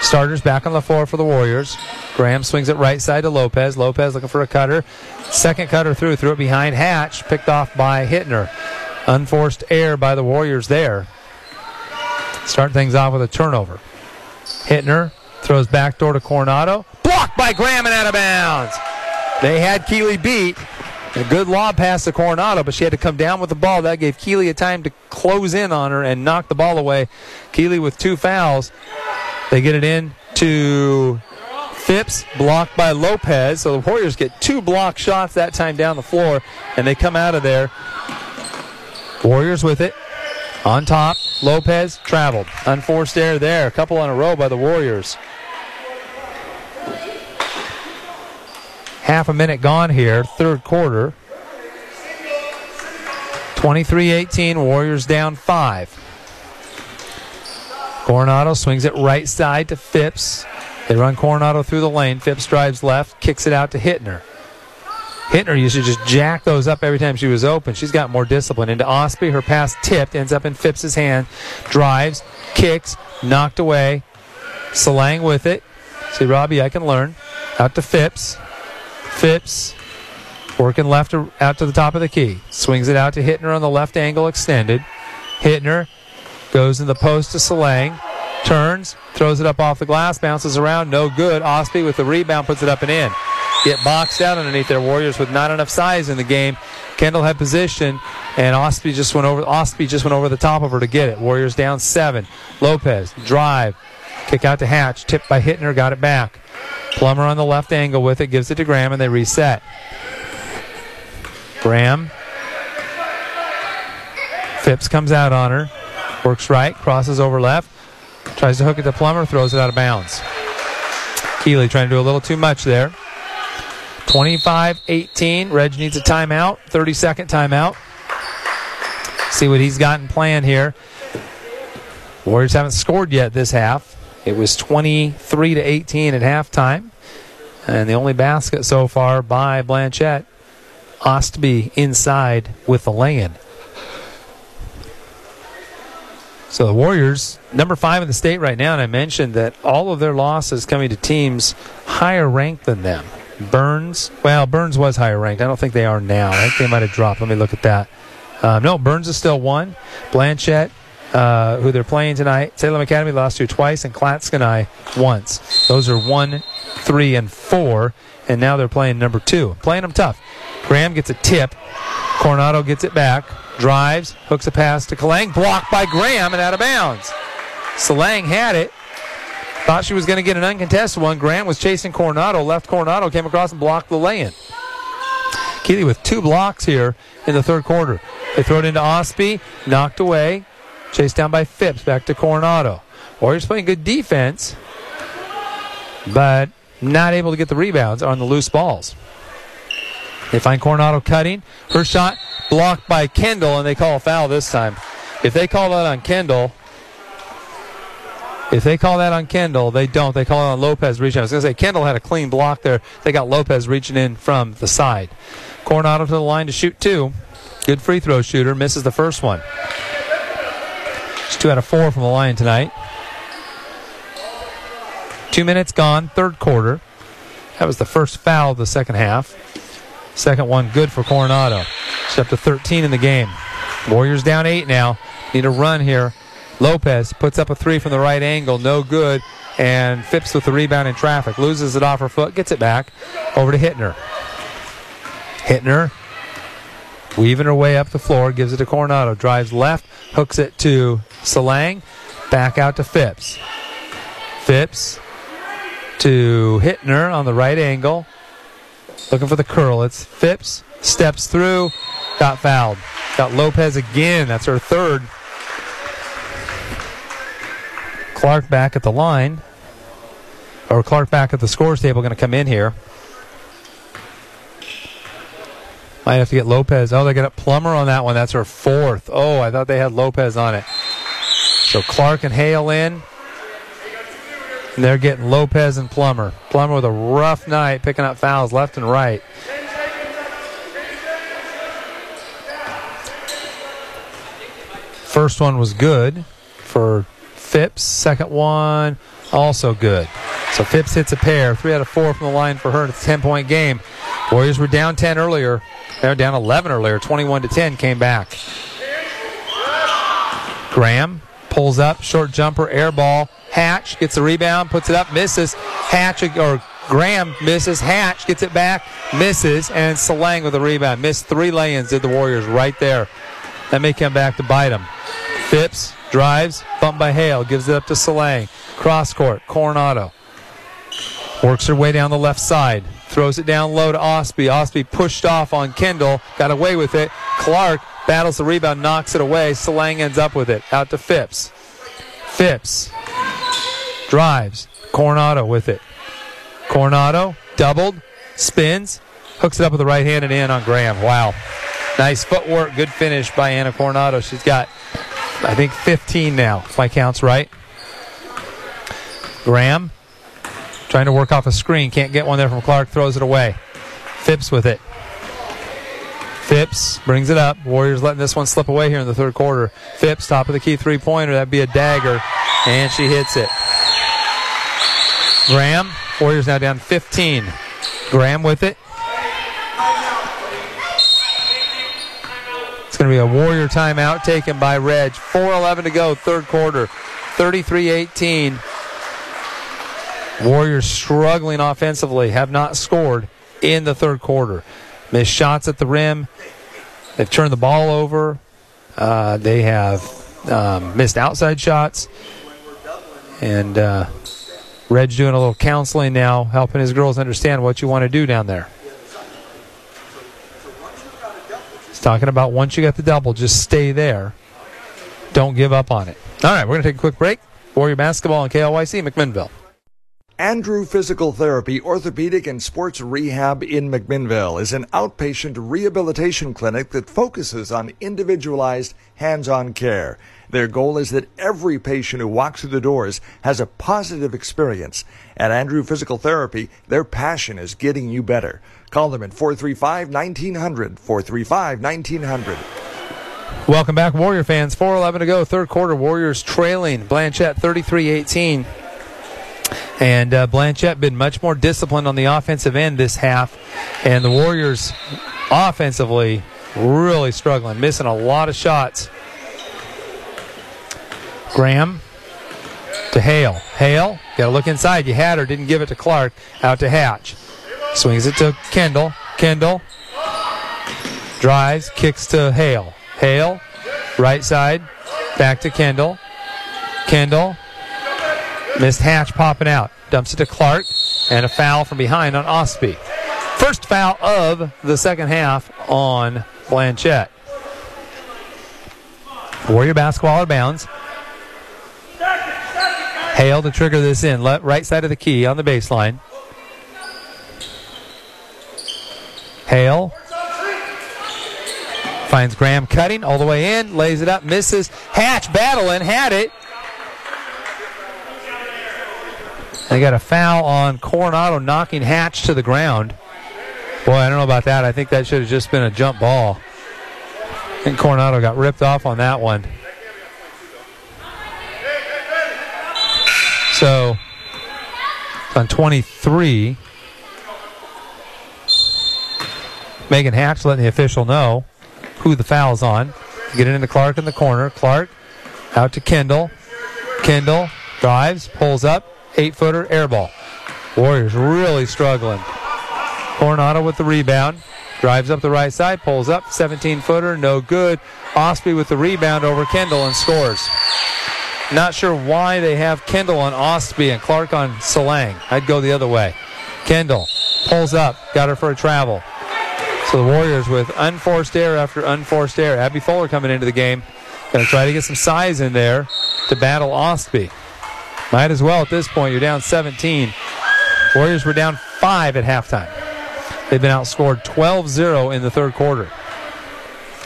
Starters back on the floor for the Warriors. Graham swings it right side to Lopez. Lopez looking for a cutter. Second cutter through. Threw it behind Hatch. Picked off by Hittner. Unforced air by the Warriors there. Start things off with a turnover. Hittner throws back door to Coronado. Blocked by Graham and out of bounds. They had Keeley beat. A good lob pass to Coronado, but she had to come down with the ball. That gave Keeley a time to close in on her and knock the ball away. Keeley with two fouls. They get it in to Phipps, blocked by Lopez. So the Warriors get two block shots that time down the floor, and they come out of there. Warriors with it. On top, Lopez traveled. Unforced error there. A couple in a row by the Warriors. Half a minute gone here, third quarter. 23 18, Warriors down five. Coronado swings it right side to Phipps. They run Coronado through the lane. Phipps drives left, kicks it out to Hittner. Hittner used to just jack those up every time she was open. She's got more discipline. Into Ostby, her pass tipped, ends up in Phipps's hand. Drives, kicks, knocked away. Salang with it. See, Robbie, I can learn. Out to Phipps. Phipps working left to, out to the top of the key. Swings it out to Hittner on the left angle extended. Hittner goes in the post to Salang. Turns, throws it up off the glass, bounces around, no good. Ostby with the rebound puts it up and in. Get boxed out underneath their Warriors with not enough size in the game. Kendall had position, and Ostby just went over. Ostby just went over the top of her to get it. Warriors down seven. Lopez drive, kick out to Hatch, tipped by Hittner, got it back. Plummer on the left angle with it, gives it to Graham, and they reset. Graham. Phipps comes out on her, works right, crosses over left, tries to hook it to Plummer, throws it out of bounds. Keeley trying to do a little too much there. 25 18. Reg needs a timeout, 30 second timeout. See what he's got in plan here. Warriors haven't scored yet this half. It was 23 to 18 at halftime. And the only basket so far by Blanchet. Ostby inside with the lay-in. So the Warriors, number five in the state right now, and I mentioned that all of their losses coming to teams higher ranked than them. Burns, well, Burns was higher ranked. I don't think they are now. I think they might have dropped. Let me look at that. Uh, no, Burns is still one. Blanchet, uh, who they're playing tonight, Salem Academy lost to twice, and Clatskanie once. Those are one, three, and four, and now they're playing number two. Playing them tough. Graham gets a tip. Coronado gets it back. Drives, hooks a pass to Kalang, blocked by Graham and out of bounds. Salang had it. Thought she was going to get an uncontested one. Graham was chasing Coronado. Left Coronado, came across and blocked the lay in. Keeley with two blocks here in the third quarter. They throw it into Ostby, knocked away, chased down by Phipps, back to Coronado. Warriors playing good defense, but not able to get the rebounds on the loose balls. They find Coronado cutting. Her shot blocked by Kendall, and they call a foul this time. If they call that on Kendall, if they call that on Kendall, they don't. They call it on Lopez reaching. I was going to say Kendall had a clean block there. They got Lopez reaching in from the side. Coronado to the line to shoot two. Good free throw shooter. Misses the first one. Two out of four from the line tonight. Two minutes gone, third quarter. That was the first foul of the second half. Second one good for Coronado. She's up to 13 in the game. Warriors down eight now. Need a run here. Lopez puts up a three from the right angle, no good. And Phipps with the rebound in traffic. Loses it off her foot, gets it back. Over to Hittner. Hittner weaving her way up the floor, gives it to Coronado. Drives left, hooks it to Salang. Back out to Phipps. Phipps to Hittner on the right angle. Looking for the curl. It's Phipps. Steps through. Got fouled. Got Lopez again. That's her third. Clark back at the line. Or Clark back at the scores table going to come in here. Might have to get Lopez. Oh, they got a Plummer on that one. That's her fourth. Oh, I thought they had Lopez on it. So Clark and Hale in. And they're getting Lopez and Plummer. Plummer with a rough night, picking up fouls left and right. First one was good for Phipps. Second one, also good. So Phipps hits a pair. Three out of four from the line for her. It's a 10 point game. Warriors were down 10 earlier. They were down 11 earlier. 21 to 10 came back. Graham pulls up, short jumper, air ball. Hatch gets the rebound, puts it up, misses. Hatch or Graham misses. Hatch gets it back, misses, and Salang with the rebound. Missed three lay-ins. Did the Warriors right there? That may come back to bite them. Phipps drives, bumped by Hale, gives it up to Salang. Cross court, Coronado works her way down the left side, throws it down low to Ostby. Ostby pushed off on Kendall, got away with it. Clark battles the rebound, knocks it away. Salang ends up with it. Out to Phipps. Phipps drives. Coronado with it. Coronado doubled, spins, hooks it up with the right hand and in on Graham. Wow. Nice footwork, good finish by Anna Coronado. She's got, I think, 15 now, if my count's right. Graham trying to work off a screen, can't get one there from Clark, throws it away. Phipps with it. Phipps brings it up. Warriors letting this one slip away here in the third quarter. Phipps, top of the key three pointer. That'd be a dagger. And she hits it. Graham, Warriors now down 15. Graham with it. It's going to be a Warrior timeout taken by Reg. 4.11 to go, third quarter. 33 18. Warriors struggling offensively, have not scored in the third quarter. Missed shots at the rim. They've turned the ball over. Uh, they have um, missed outside shots. And uh, doing a little counseling now, helping his girls understand what you want to do down there. He's talking about once you get the double, just stay there. Don't give up on it. All right, we're going to take a quick break. Warrior basketball on KLYC McMinnville. Andrew Physical Therapy, Orthopedic and Sports Rehab in McMinnville is an outpatient rehabilitation clinic that focuses on individualized hands-on care. Their goal is that every patient who walks through the doors has a positive experience. At Andrew Physical Therapy, their passion is getting you better. Call them at 435-1900, 435-1900. Welcome back, Warrior fans. 4.11 to go, third quarter. Warriors trailing Blanchet 33 18. And uh, Blanchet been much more disciplined on the offensive end this half. And the Warriors offensively really struggling, missing a lot of shots. Graham to Hale. Hale, got to look inside. You had her, didn't give it to Clark. Out to Hatch. Swings it to Kendall. Kendall drives, kicks to Hale. Hale, right side, back to Kendall. Kendall Missed Hatch popping out. Dumps it to Clark. And a foul from behind on Ostby. First foul of the second half on Blanchet. Warrior basketball out of bounds. Hale to trigger this in. Right side of the key on the baseline. Hale finds Graham cutting all the way in, lays it up, misses. Hatch battling, had it. They got a foul on Coronado knocking Hatch to the ground. Boy, I don't know about that. I think that should have just been a jump ball. I think Coronado got ripped off on that one. So, on 23, Megan Hatch letting the official know who the foul's on. Get it into Clark in the corner. Clark out to Kendall. Kendall drives, pulls up, eight footer, air ball. Warriors really struggling. Coronado with the rebound. Drives up the right side, pulls up, 17 footer, no good. Ostby with the rebound over Kendall and scores. Not sure why they have Kendall on Ostby and Clark on Salang. I'd go the other way. Kendall pulls up, got her for a travel. So the Warriors with unforced air after unforced air. Abby Fuller coming into the game. Going to try to get some size in there to battle Ostby. Might as well at this point. You're down 17. Warriors were down five at halftime. They've been outscored 12 0 in the third quarter.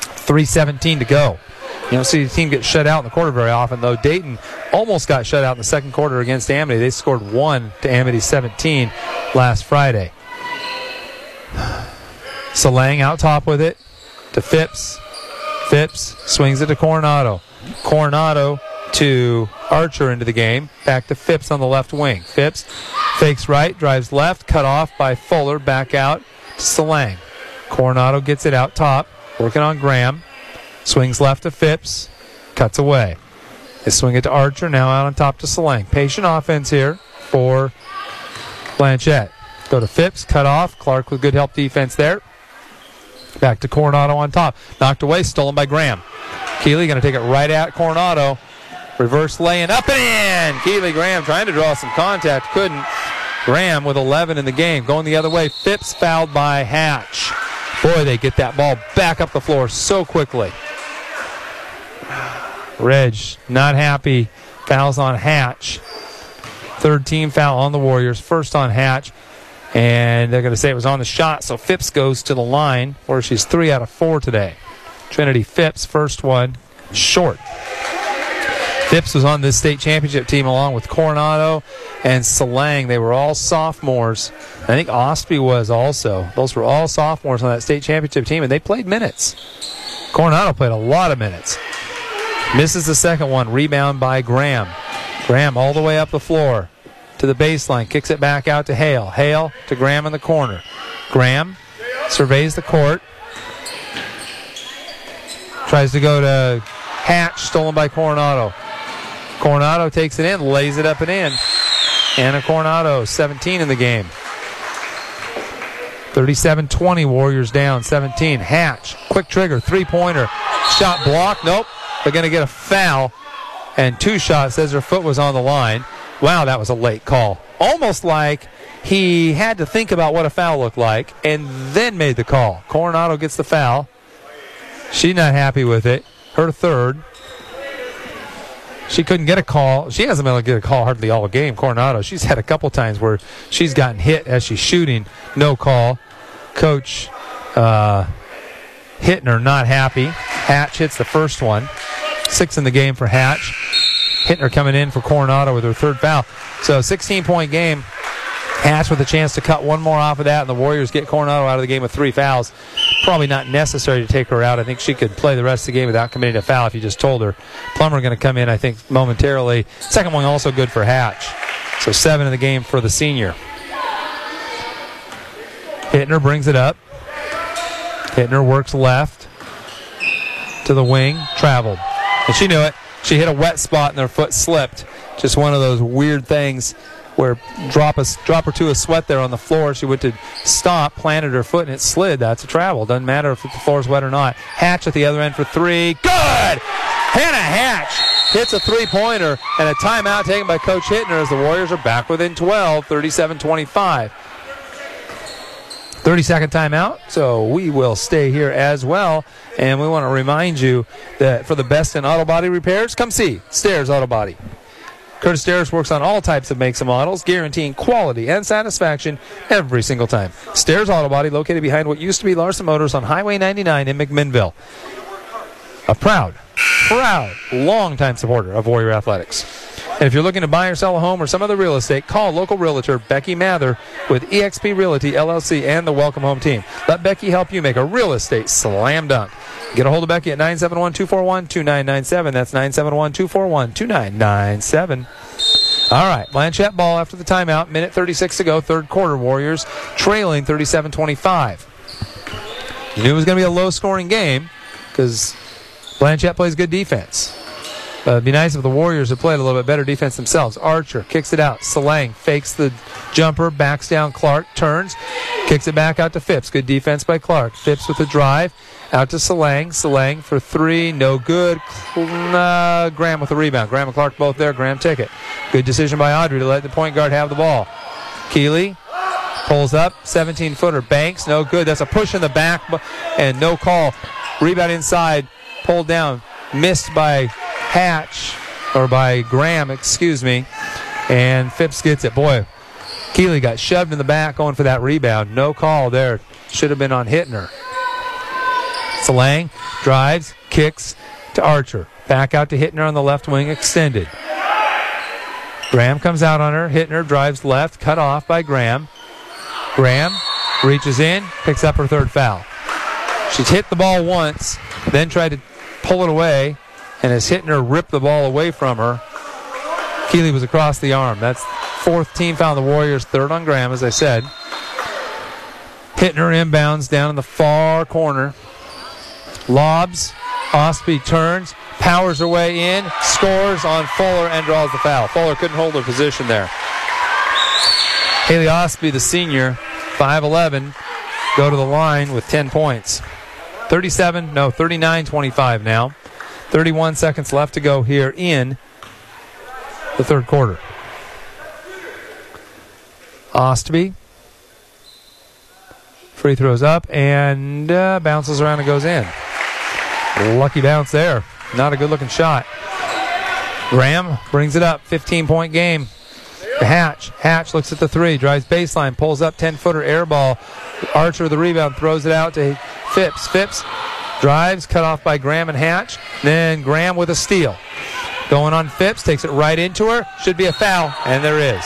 3.17 to go. You don't see the team get shut out in the quarter very often, though. Dayton almost got shut out in the second quarter against Amity. They scored one to Amity 17 last Friday. Salang out top with it to Phipps. Phipps swings it to Coronado. Coronado to Archer into the game. Back to Phipps on the left wing. Phipps fakes right, drives left, cut off by Fuller. Back out to Salang. Coronado gets it out top, working on Graham. Swings left to Phipps, cuts away. They swing it to Archer, now out on top to Salang. Patient offense here for Blanchet. Go to Phipps, cut off. Clark with good help defense there. Back to Coronado on top. Knocked away, stolen by Graham. Keeley going to take it right at Coronado. Reverse laying up and in. Keeley Graham trying to draw some contact, couldn't. Graham with 11 in the game. Going the other way. Phipps fouled by Hatch. Boy, they get that ball back up the floor so quickly. Reg not happy. Fouls on Hatch. Third team foul on the Warriors. First on Hatch. And they're going to say it was on the shot. So Phipps goes to the line where she's three out of four today. Trinity Phipps, first one, short. Phipps was on this state championship team along with Coronado and Salang. They were all sophomores. I think Ostby was also. Those were all sophomores on that state championship team, and they played minutes. Coronado played a lot of minutes. Misses the second one. Rebound by Graham. Graham all the way up the floor to the baseline. Kicks it back out to Hale. Hale to Graham in the corner. Graham surveys the court. Tries to go to Hatch, stolen by Coronado. Coronado takes it in, lays it up and in. Anna Coronado, 17 in the game. 37 20, Warriors down, 17. Hatch, quick trigger, three pointer. Shot blocked. Nope. They're going to get a foul. And two shots says her foot was on the line. Wow, that was a late call. Almost like he had to think about what a foul looked like and then made the call. Coronado gets the foul. She's not happy with it. Her third. She couldn't get a call. She hasn't been able to get a call hardly all game. Coronado. She's had a couple times where she's gotten hit as she's shooting. No call. Coach uh, Hittner not happy. Hatch hits the first one. Six in the game for Hatch. Hittner coming in for Coronado with her third foul. So 16 point game. Hatch with a chance to cut one more off of that, and the Warriors get Coronado out of the game with three fouls. Probably not necessary to take her out. I think she could play the rest of the game without committing a foul if you just told her. Plummer going to come in, I think, momentarily. Second one also good for Hatch. So seven in the game for the senior. Hittner brings it up. Hittner works left to the wing, traveled. And she knew it. She hit a wet spot and her foot slipped. Just one of those weird things where drop a drop or two of sweat there on the floor. She went to stop, planted her foot, and it slid. That's a travel. Doesn't matter if the floor's wet or not. Hatch at the other end for three. Good! Hannah Hatch hits a three pointer and a timeout taken by Coach Hittner as the Warriors are back within 12, 37 25. 30 second timeout. So we will stay here as well. And we want to remind you that for the best in auto body repairs, come see Stairs Auto Body. Curtis Stairs works on all types of makes and models, guaranteeing quality and satisfaction every single time. Stairs Auto Body, located behind what used to be Larson Motors on Highway 99 in McMinnville. A proud, proud, longtime supporter of Warrior Athletics. And if you're looking to buy or sell a home or some other real estate, call local realtor Becky Mather with eXp Realty LLC and the Welcome Home team. Let Becky help you make a real estate slam dunk. Get a hold of Becky at 971 241 2997. That's 971 241 2997. All right, Blanchet ball after the timeout. Minute 36 to go, third quarter. Warriors trailing 37 25. You knew it was going to be a low scoring game because Blanchet plays good defense. Uh, it'd be nice if the Warriors had played a little bit better defense themselves. Archer kicks it out. Salang fakes the jumper, backs down Clark, turns, kicks it back out to Phipps. Good defense by Clark. Phipps with the drive. Out to Salang. Salang for three. No good. Uh, Graham with the rebound. Graham and Clark both there. Graham take it. Good decision by Audrey to let the point guard have the ball. Keeley pulls up. 17 footer. Banks. No good. That's a push in the back and no call. Rebound inside. Pulled down. Missed by Hatch or by Graham, excuse me. And Phipps gets it. Boy, Keeley got shoved in the back going for that rebound. No call there. Should have been on Hittner. Salang drives, kicks to Archer. Back out to Hittner on the left wing, extended. Graham comes out on her. Hittner drives left, cut off by Graham. Graham reaches in, picks up her third foul. She's hit the ball once, then tried to pull it away, and as Hittner ripped the ball away from her, Keeley was across the arm. That's fourth team foul the Warriors, third on Graham, as I said. Hittner inbounds down in the far corner. Lobs. Ostby turns, powers her way in, scores on Fuller, and draws the foul. Fuller couldn't hold her position there. Haley Ostby, the senior, 5'11, go to the line with 10 points. 37, no, 39 25 now. 31 seconds left to go here in the third quarter. Ostby. Free throws up and uh, bounces around and goes in. Lucky bounce there. Not a good looking shot. Graham brings it up. 15 point game. Hatch. Hatch looks at the three, drives baseline, pulls up 10 footer air ball. Archer the rebound, throws it out to Phipps. Phipps drives, cut off by Graham and Hatch. Then Graham with a steal. Going on Phipps, takes it right into her. Should be a foul, and there is.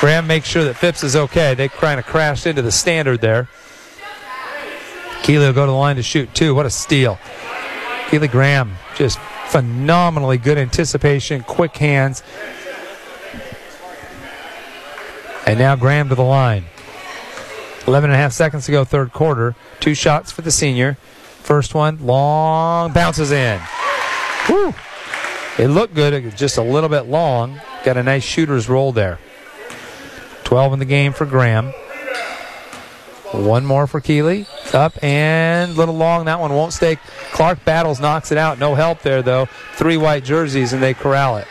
Graham makes sure that Phipps is okay. They kind of crashed into the standard there. Keeley will go to the line to shoot two. What a steal. Keely Graham, just phenomenally good anticipation, quick hands. And now Graham to the line. 11 and a half seconds to go, third quarter. Two shots for the senior. First one, long, bounces in. Whew. It looked good, it just a little bit long. Got a nice shooter's roll there. 12 in the game for Graham. One more for Keeley. Up and a little long. That one won't stay. Clark battles, knocks it out. No help there, though. Three white jerseys, and they corral it.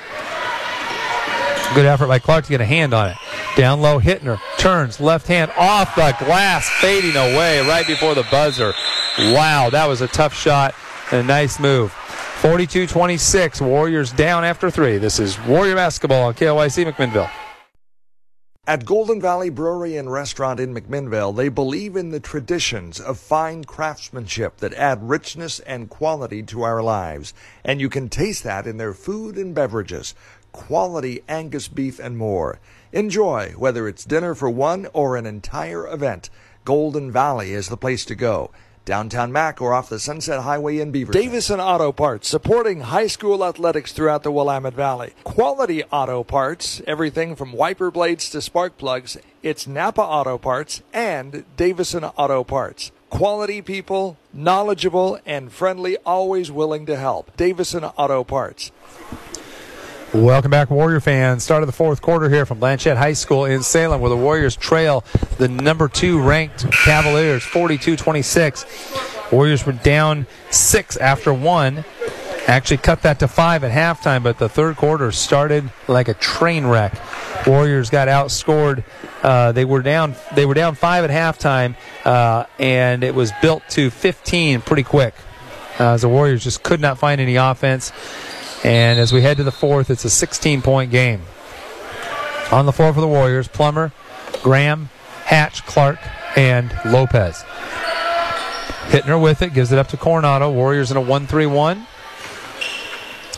Good effort by Clark to get a hand on it. Down low, Hittner turns left hand off the glass, fading away right before the buzzer. Wow, that was a tough shot and a nice move. 42 26, Warriors down after three. This is Warrior Basketball on KLYC McMinnville. At Golden Valley Brewery and Restaurant in McMinnville, they believe in the traditions of fine craftsmanship that add richness and quality to our lives. And you can taste that in their food and beverages, quality Angus beef and more. Enjoy, whether it's dinner for one or an entire event. Golden Valley is the place to go downtown Mac or off the Sunset Highway in Beaver. Davison Auto Parts, supporting high school athletics throughout the Willamette Valley. Quality auto parts, everything from wiper blades to spark plugs. It's Napa Auto Parts and Davison Auto Parts. Quality people, knowledgeable and friendly, always willing to help. Davison Auto Parts. Welcome back, Warrior fans. Start of the fourth quarter here from Blanchet High School in Salem, where the Warriors trail the number two ranked Cavaliers 42 26. Warriors were down six after one. Actually, cut that to five at halftime, but the third quarter started like a train wreck. Warriors got outscored. Uh, they were down. They were down five at halftime, uh, and it was built to 15 pretty quick. Uh, as the Warriors just could not find any offense. And as we head to the fourth, it's a 16 point game. On the floor for the Warriors, Plummer, Graham, Hatch, Clark, and Lopez. Hittner with it, gives it up to Coronado. Warriors in a 1 3 1.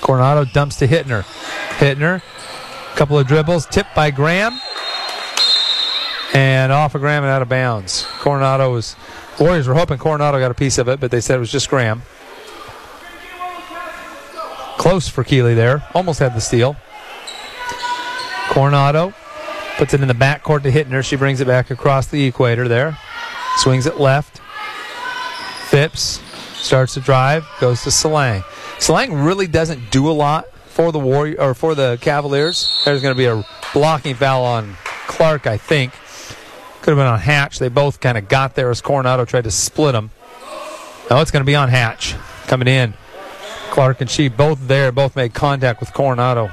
Coronado dumps to Hittner. Hittner, couple of dribbles, tipped by Graham. And off of Graham and out of bounds. Coronado was. Warriors were hoping Coronado got a piece of it, but they said it was just Graham. Close for Keeley there. Almost had the steal. Coronado puts it in the backcourt to Hittner. She brings it back across the equator there. Swings it left. Phipps starts to drive, goes to Salang. Salang really doesn't do a lot for the Warrior or for the Cavaliers. There's going to be a blocking foul on Clark, I think. Could have been on Hatch. They both kind of got there as Coronado tried to split them. Now it's going to be on Hatch coming in. Clark and she both there, both made contact with Coronado.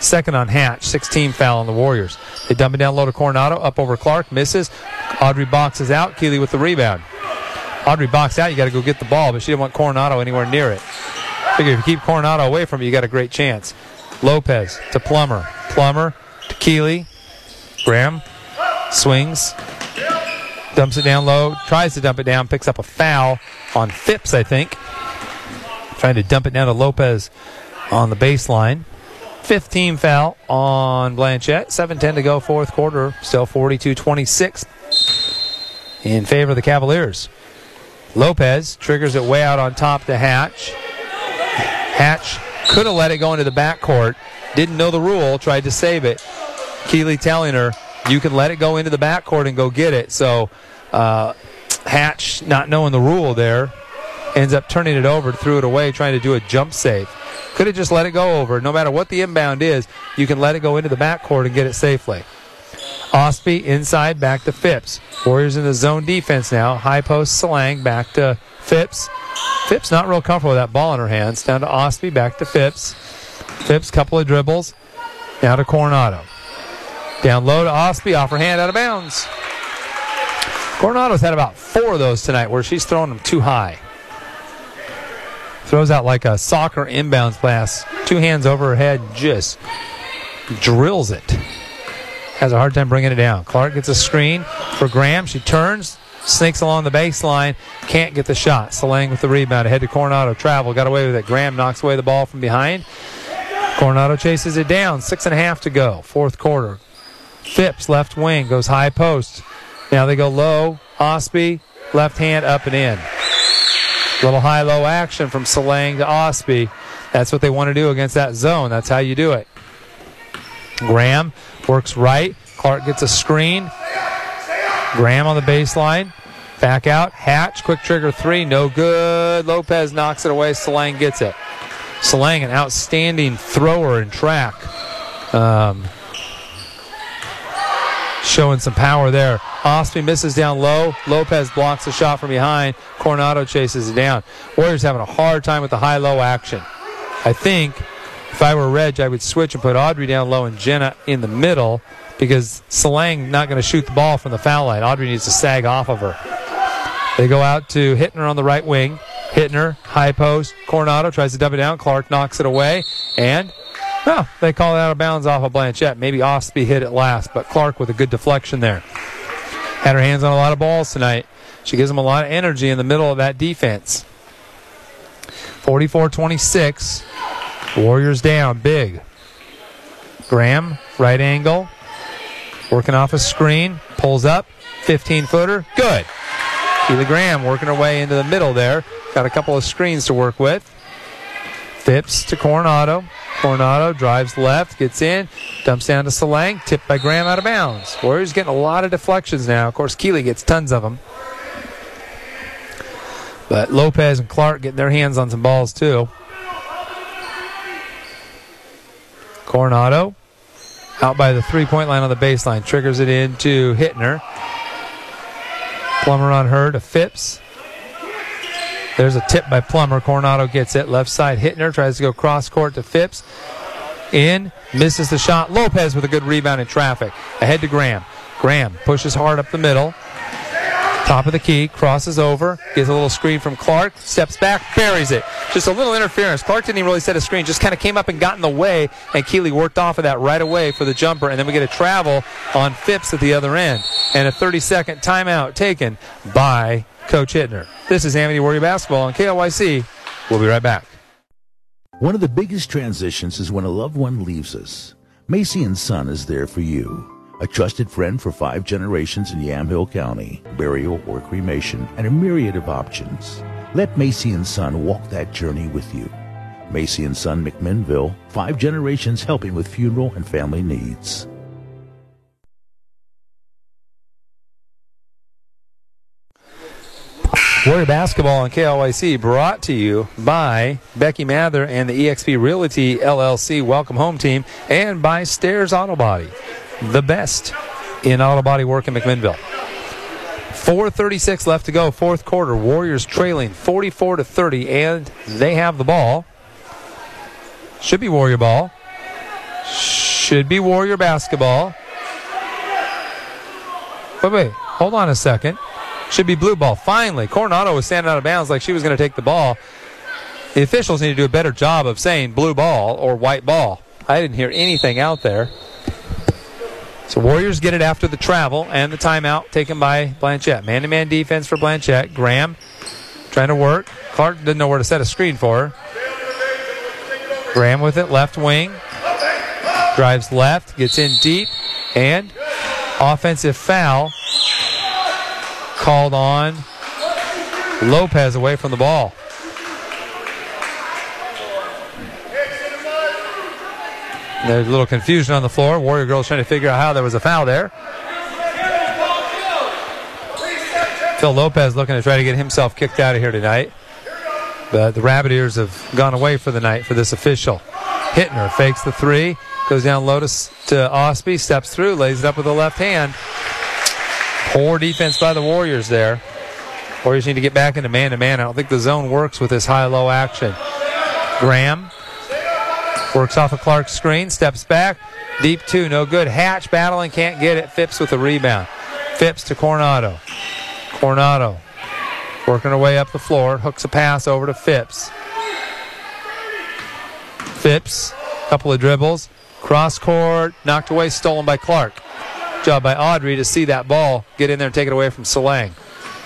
Second on Hatch, 16 foul on the Warriors. They dump it down low to Coronado, up over Clark, misses. Audrey boxes out, Keeley with the rebound. Audrey boxed out, you got to go get the ball, but she didn't want Coronado anywhere near it. Figure if you keep Coronado away from you, you got a great chance. Lopez to Plummer. Plummer to Keeley. Graham swings, dumps it down low, tries to dump it down, picks up a foul on Phipps, I think. Trying to dump it down to Lopez on the baseline. 15 foul on Blanchet. 7-10 to go, fourth quarter. Still 42-26 in favor of the Cavaliers. Lopez triggers it way out on top to Hatch. Hatch could have let it go into the backcourt. Didn't know the rule. Tried to save it. Keeley telling her, you can let it go into the backcourt and go get it. So uh, Hatch, not knowing the rule there, ends up turning it over, threw it away, trying to do a jump save. Could have just let it go over. No matter what the inbound is, you can let it go into the backcourt and get it safely. Ostby inside, back to Phipps. Warriors in the zone defense now. High post Salang, back to Phipps. Phipps not real comfortable with that ball in her hands. Down to Ostby, back to Phipps. Phipps, couple of dribbles. Now to Coronado. Down low to Ostby, off her hand, out of bounds. Coronado's had about four of those tonight where she's throwing them too high. Throws out like a soccer inbounds pass. Two hands over her head, just drills it. Has a hard time bringing it down. Clark gets a screen for Graham. She turns, Sneaks along the baseline. Can't get the shot. Salang with the rebound. Ahead to Coronado. Travel. Got away with it. Graham knocks away the ball from behind. Coronado chases it down. Six and a half to go. Fourth quarter. Phipps, left wing, goes high post. Now they go low. Ostby, left hand up and in. Little high low action from Salang to Ostby. That's what they want to do against that zone. That's how you do it. Graham works right. Clark gets a screen. Graham on the baseline. Back out. Hatch, quick trigger three. No good. Lopez knocks it away. Salang gets it. Salang, an outstanding thrower in track. Um, showing some power there. Ostby misses down low. Lopez blocks the shot from behind. Coronado chases it down. Warriors having a hard time with the high low action. I think if I were Reg, I would switch and put Audrey down low and Jenna in the middle because Salang not going to shoot the ball from the foul line. Audrey needs to sag off of her. They go out to Hittner on the right wing. Hittner, high post. Coronado tries to dump it down. Clark knocks it away. And, well, they call it out of bounds off of Blanchet. Maybe Ostby hit it last, but Clark with a good deflection there. Had her hands on a lot of balls tonight. She gives them a lot of energy in the middle of that defense. 44 26. Warriors down big. Graham, right angle. Working off a screen. Pulls up. 15 footer. Good. Keely Graham working her way into the middle there. Got a couple of screens to work with. Phipps to Coronado. Coronado drives left, gets in, dumps down to Salang, tipped by Graham out of bounds. Warriors getting a lot of deflections now. Of course, Keeley gets tons of them. But Lopez and Clark getting their hands on some balls too. Coronado out by the three point line on the baseline, triggers it into Hittner. Plummer on her to Phipps. There's a tip by Plummer. Coronado gets it. Left side Hittner tries to go cross court to Phipps. In, misses the shot. Lopez with a good rebound in traffic. Ahead to Graham. Graham pushes hard up the middle. Top of the key, crosses over, gets a little screen from Clark, steps back, buries it. Just a little interference. Clark didn't even really set a screen, just kind of came up and got in the way, and Keeley worked off of that right away for the jumper, and then we get a travel on Phipps at the other end. And a 30 second timeout taken by Coach Hittner. This is Amity Warrior Basketball on KLYC. We'll be right back. One of the biggest transitions is when a loved one leaves us. Macy and Son is there for you. A trusted friend for five generations in Yamhill County, burial or cremation, and a myriad of options. Let Macy and Son walk that journey with you. Macy and Son McMinnville, five generations helping with funeral and family needs. Warrior Basketball on KLYC brought to you by Becky Mather and the eXp Realty LLC Welcome Home Team and by Stairs Auto Body, the best in auto body work in McMinnville. 436 left to go, fourth quarter. Warriors trailing 44 to 30, and they have the ball. Should be Warrior ball. Should be Warrior basketball. Wait, wait. Hold on a second. Should be blue ball. Finally, Coronado was standing out of bounds like she was going to take the ball. The officials need to do a better job of saying blue ball or white ball. I didn't hear anything out there. So Warriors get it after the travel and the timeout taken by Blanchet. Man-to-man defense for Blanchet. Graham trying to work. Clark didn't know where to set a screen for her. Graham with it, left wing. Drives left, gets in deep, and offensive foul called on Lopez away from the ball. There's a little confusion on the floor. Warrior girls trying to figure out how there was a foul there. Phil Lopez looking to try to get himself kicked out of here tonight. But the Rabbit Ears have gone away for the night for this official. Hittner fakes the three, goes down low to, to Ostby, steps through, lays it up with the left hand. Poor defense by the Warriors there. Warriors need to get back into man to man. I don't think the zone works with this high low action. Graham works off a Clark screen, steps back. Deep two, no good. Hatch battling, can't get it. Phipps with the rebound. Phipps to Coronado. Coronado working her way up the floor, hooks a pass over to Phipps. Phipps, couple of dribbles, cross court, knocked away, stolen by Clark. Job by Audrey to see that ball get in there and take it away from Salang.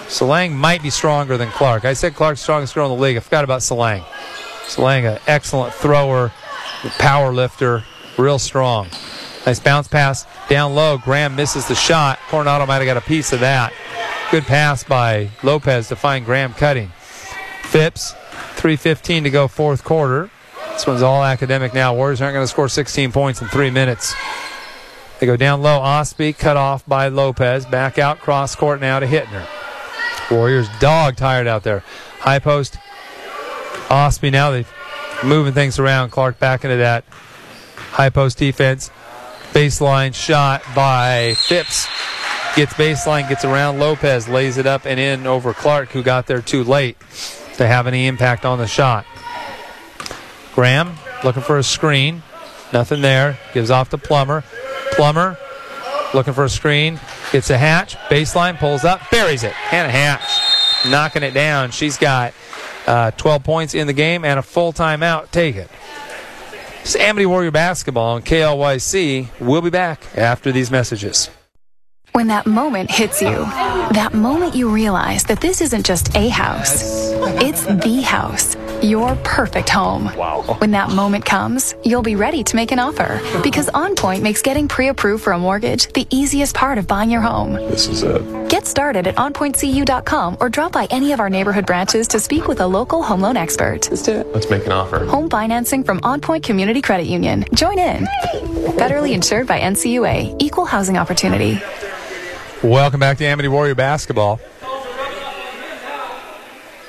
Salang might be stronger than Clark. I said Clark's strongest girl in the league. I forgot about Salang. Salang, an excellent thrower, power lifter, real strong. Nice bounce pass down low. Graham misses the shot. Coronado might have got a piece of that. Good pass by Lopez to find Graham cutting. Phipps, 3.15 to go, fourth quarter. This one's all academic now. Warriors aren't going to score 16 points in three minutes. They go down low. Ostby cut off by Lopez. Back out cross court now to Hittner. Warriors dog tired out there. High post. Ostby now they moving things around. Clark back into that high post defense. Baseline shot by Phipps. Gets baseline, gets around Lopez, lays it up and in over Clark, who got there too late to have any impact on the shot. Graham looking for a screen. Nothing there. Gives off to Plummer. Plummer looking for a screen. Gets a hatch. Baseline pulls up. Buries it. Hannah Hatch knocking it down. She's got uh, 12 points in the game and a full timeout. Take it. It's Amity Warrior Basketball on KLYC. We'll be back after these messages. When that moment hits you, that moment you realize that this isn't just a house, it's the house, your perfect home. Wow. When that moment comes, you'll be ready to make an offer because OnPoint makes getting pre approved for a mortgage the easiest part of buying your home. This is it. Get started at onpointcu.com or drop by any of our neighborhood branches to speak with a local home loan expert. Let's do it. Let's make an offer. Home financing from OnPoint Community Credit Union. Join in. Federally insured by NCUA. Equal housing opportunity. Welcome back to Amity Warrior Basketball.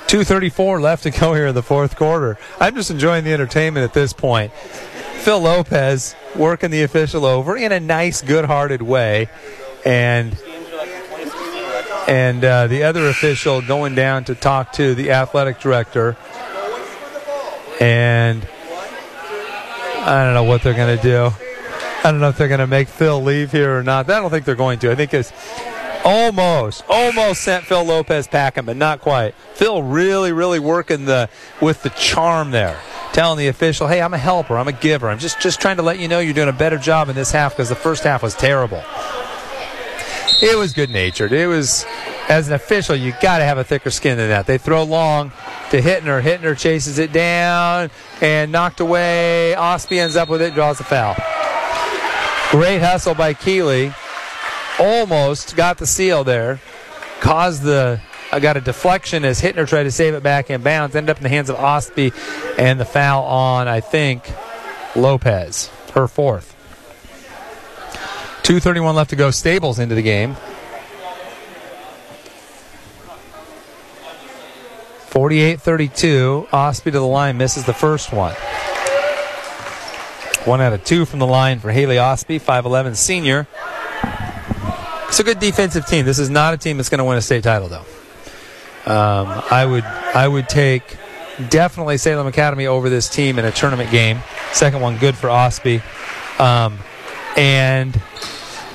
2.34 left to go here in the fourth quarter. I'm just enjoying the entertainment at this point. Phil Lopez working the official over in a nice, good hearted way. And and uh, the other official going down to talk to the athletic director. And I don't know what they're going to do. I don't know if they're going to make Phil leave here or not. I don't think they're going to. I think it's almost, almost sent Phil Lopez packing, but not quite. Phil really, really working the with the charm there, telling the official, "Hey, I'm a helper. I'm a giver. I'm just just trying to let you know you're doing a better job in this half because the first half was terrible." It was good natured. It was, as an official, you got to have a thicker skin than that. They throw long to Hittner. Hittner chases it down and knocked away. Ostby ends up with it, draws the foul. Great hustle by Keeley. Almost got the seal there. Caused the I got a deflection as Hittner tried to save it back in bounds. Ended up in the hands of Ostby and the foul on, I think, Lopez. Her fourth. 2.31 left to go. Stables into the game. 48 32. Ostby to the line misses the first one. One out of two from the line for Haley Ostby, 5'11 senior. It's a good defensive team. This is not a team that's going to win a state title, though. Um, I would I would take definitely Salem Academy over this team in a tournament game. Second one good for Ostby, um, and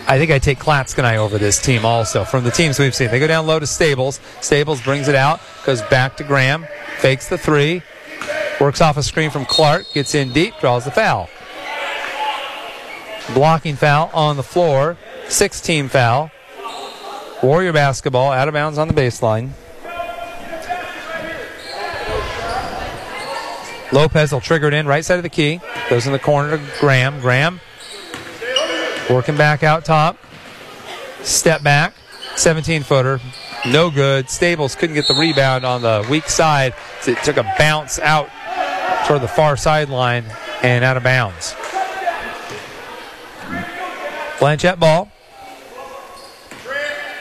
I think I take Clatskanie over this team also. From the teams we've seen, they go down low to Stables. Stables brings it out, goes back to Graham, fakes the three, works off a screen from Clark, gets in deep, draws the foul. Blocking foul on the floor, six team foul. Warrior basketball out of bounds on the baseline. Lopez will trigger it in right side of the key. Goes in the corner to Graham. Graham working back out top. Step back. 17 footer. No good. Stables couldn't get the rebound on the weak side. So it took a bounce out toward the far sideline and out of bounds. Blanchet ball.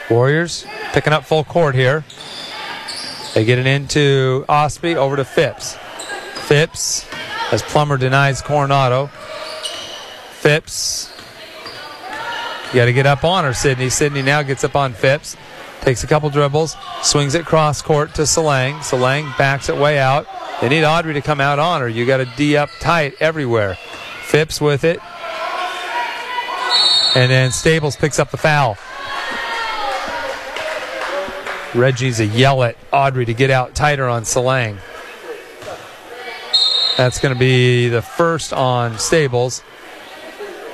Warriors picking up full court here. They get it into Ostby over to Phipps. Phipps, as Plummer denies Coronado. Phipps, you got to get up on her, Sydney. Sydney now gets up on Phipps, takes a couple dribbles, swings it cross court to Salang. Salang backs it way out. They need Audrey to come out on her. You got to D up tight everywhere. Phipps with it. And then Stables picks up the foul. Reggie's a yell at Audrey to get out tighter on Salang. That's going to be the first on Stables.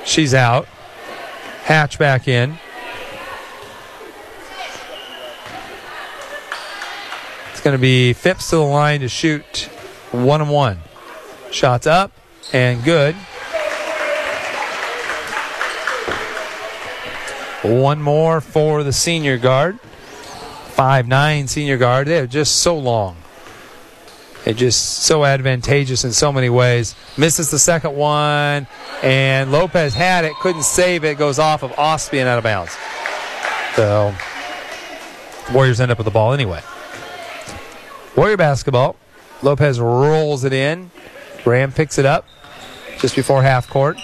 She's out. Hatch back in. It's going to be Phipps to the line to shoot one and one. Shots up and good. One more for the senior guard. Five nine senior guard. They're just so long. They're just so advantageous in so many ways. Misses the second one, and Lopez had it, couldn't save it. Goes off of Ostby and out of bounds. So Warriors end up with the ball anyway. Warrior basketball. Lopez rolls it in. Graham picks it up just before half court.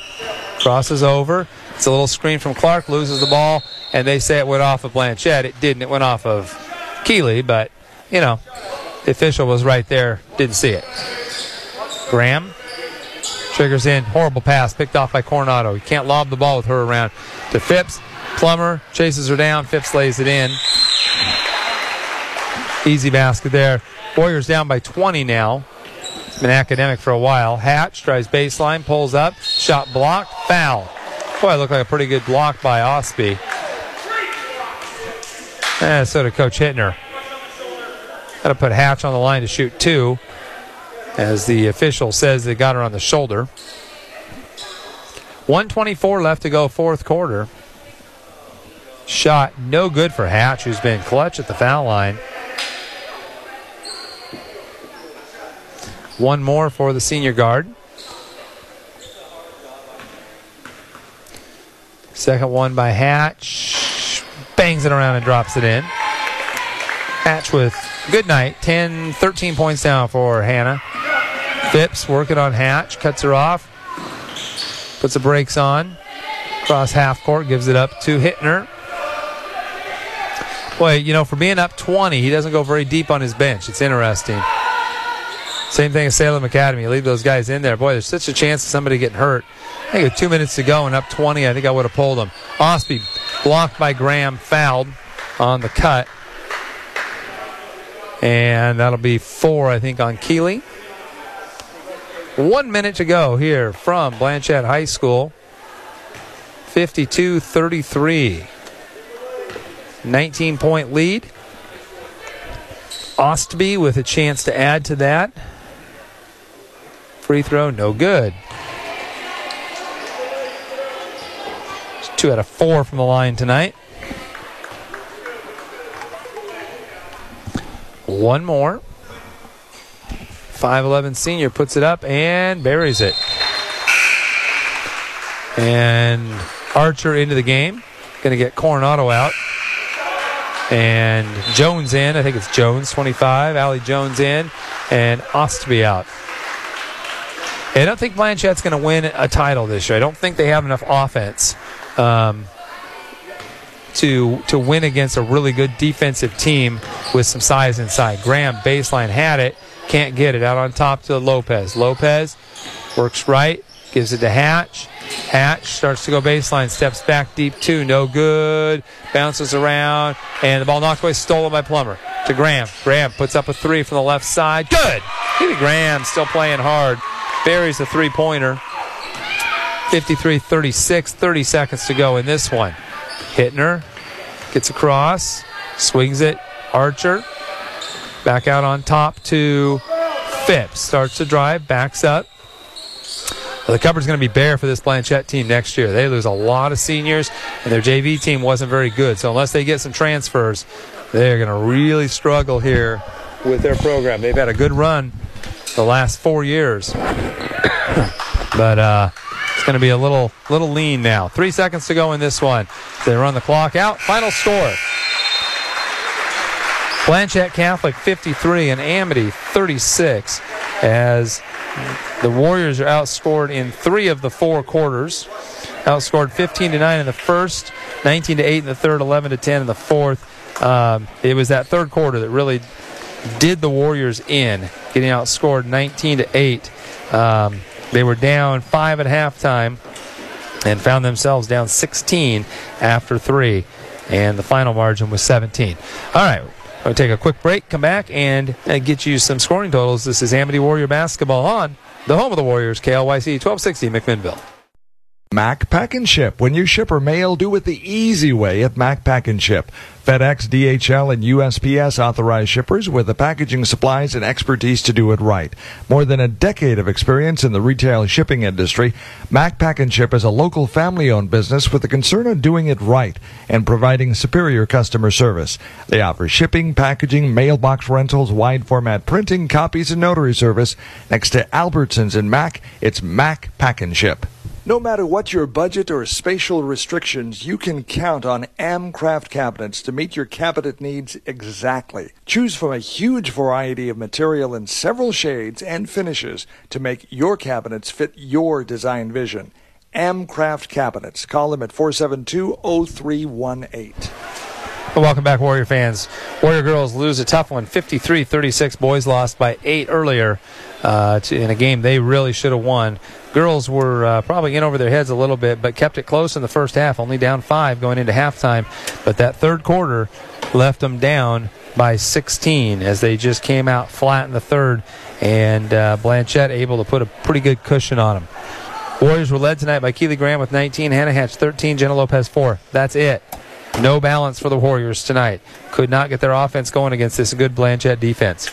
Crosses over. It's a little screen from Clark, loses the ball, and they say it went off of Blanchet. It didn't. It went off of Keeley, but, you know, the official was right there, didn't see it. Graham triggers in. Horrible pass picked off by Coronado. He can't lob the ball with her around to Phipps. Plummer chases her down. Phipps lays it in. Easy basket there. Warriors down by 20 now. It's been academic for a while. Hatch drives baseline, pulls up, shot blocked, foul. Boy, it looked like a pretty good block by Ostby. And so did Coach Hittner. Got to put Hatch on the line to shoot two, as the official says they got her on the shoulder. 124 left to go, fourth quarter. Shot no good for Hatch, who's been clutch at the foul line. One more for the senior guard. Second one by Hatch. Bangs it around and drops it in. Hatch with good night. 10, 13 points down for Hannah. Phipps working on Hatch. Cuts her off. Puts the brakes on. Cross half court. Gives it up to Hittner. Boy, you know, for being up 20, he doesn't go very deep on his bench. It's interesting. Same thing as Salem Academy. You leave those guys in there. Boy, there's such a chance of somebody getting hurt. I think with two minutes to go and up 20, I think I would have pulled him. Ostby blocked by Graham, fouled on the cut. And that'll be four, I think, on Keeley. One minute to go here from Blanchet High School. 52 33. 19 point lead. Ostby with a chance to add to that. Free throw, no good. Two out of four from the line tonight. One more. 5'11 senior puts it up and buries it. And Archer into the game. Going to get Coronado out. And Jones in. I think it's Jones, 25. Allie Jones in. And Ostby out. I don't think Blanchet's going to win a title this year. I don't think they have enough offense um, to to win against a really good defensive team with some size inside. Graham baseline had it, can't get it out on top to Lopez. Lopez works right, gives it to Hatch. Hatch starts to go baseline, steps back deep two, no good, bounces around, and the ball knocked away, stolen by Plummer to Graham. Graham puts up a three from the left side, good. Graham still playing hard, buries the three pointer. 53 36, 30 seconds to go in this one. Hittner gets across, swings it. Archer back out on top to Phipps. Starts to drive, backs up. The cupboard's going to be bare for this Blanchet team next year. They lose a lot of seniors, and their JV team wasn't very good. So unless they get some transfers, they're going to really struggle here with their program. They've had a good run the last four years, but uh, going to be a little little lean now. Three seconds to go in this one. They run the clock out. Final score. Blanchet Catholic 53 and Amity 36 as the Warriors are outscored in three of the four quarters. Outscored 15 to 9 in the first, 19 to 8 in the third, 11 to 10 in the fourth. Um, it was that third quarter that really did the Warriors in, getting outscored 19 to 8. Um, they were down five at halftime and found themselves down 16 after three, and the final margin was 17. All right. I'll take a quick break, come back, and uh, get you some scoring totals. This is Amity Warrior Basketball on the home of the Warriors, KLYC 1260 McMinnville. Mac Pack and Ship. When you ship or mail, do it the easy way at Mac Pack and Ship. FedEx, DHL, and USPS authorized shippers with the packaging supplies and expertise to do it right. More than a decade of experience in the retail shipping industry, Mac Pack and Ship is a local family-owned business with a concern of doing it right and providing superior customer service. They offer shipping, packaging, mailbox rentals, wide format printing, copies, and notary service. Next to Albertsons and Mac, it's Mac Pack and Ship. No matter what your budget or spatial restrictions, you can count on Amcraft cabinets to meet your cabinet needs exactly. Choose from a huge variety of material in several shades and finishes to make your cabinets fit your design vision. Amcraft cabinets. Call them at 472 0318. Welcome back, Warrior fans. Warrior girls lose a tough one, 53-36. Boys lost by eight earlier uh, to, in a game they really should have won. Girls were uh, probably in over their heads a little bit, but kept it close in the first half, only down five going into halftime. But that third quarter left them down by 16 as they just came out flat in the third, and uh, Blanchet able to put a pretty good cushion on them. Warriors were led tonight by Keely Graham with 19, Hannah Hatch 13, Jenna Lopez 4. That's it. No balance for the Warriors tonight. Could not get their offense going against this good Blanchet defense.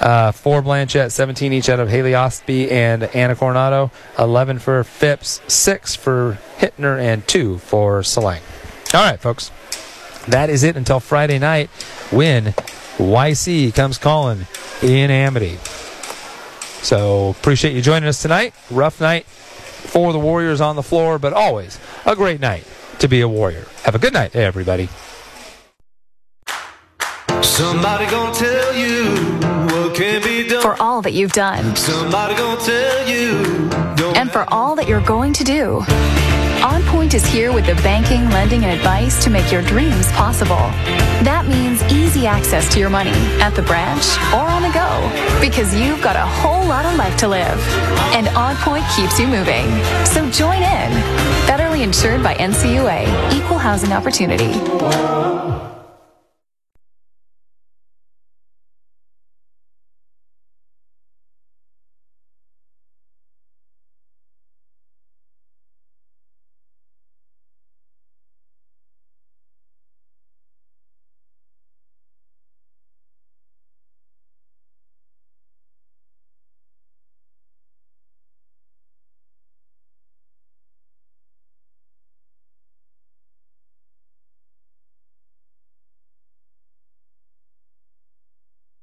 Uh, for Blanchet, 17 each out of Haley Ostby and Anna Coronado, 11 for Phipps, 6 for Hittner, and 2 for Salang. All right, folks. That is it until Friday night when YC comes calling in Amity. So appreciate you joining us tonight. Rough night for the Warriors on the floor, but always a great night to be a Warrior. Have a good night, everybody. Somebody gonna tell you what can be done. For all that you've done Somebody gonna tell you. And for all that you're going to do. On Point is here with the banking, lending, and advice to make your dreams possible. That means easy access to your money at the branch or on the go because you've got a whole lot of life to live. And On Point keeps you moving. So join in. Federally insured by NCUA, Equal Housing Opportunity.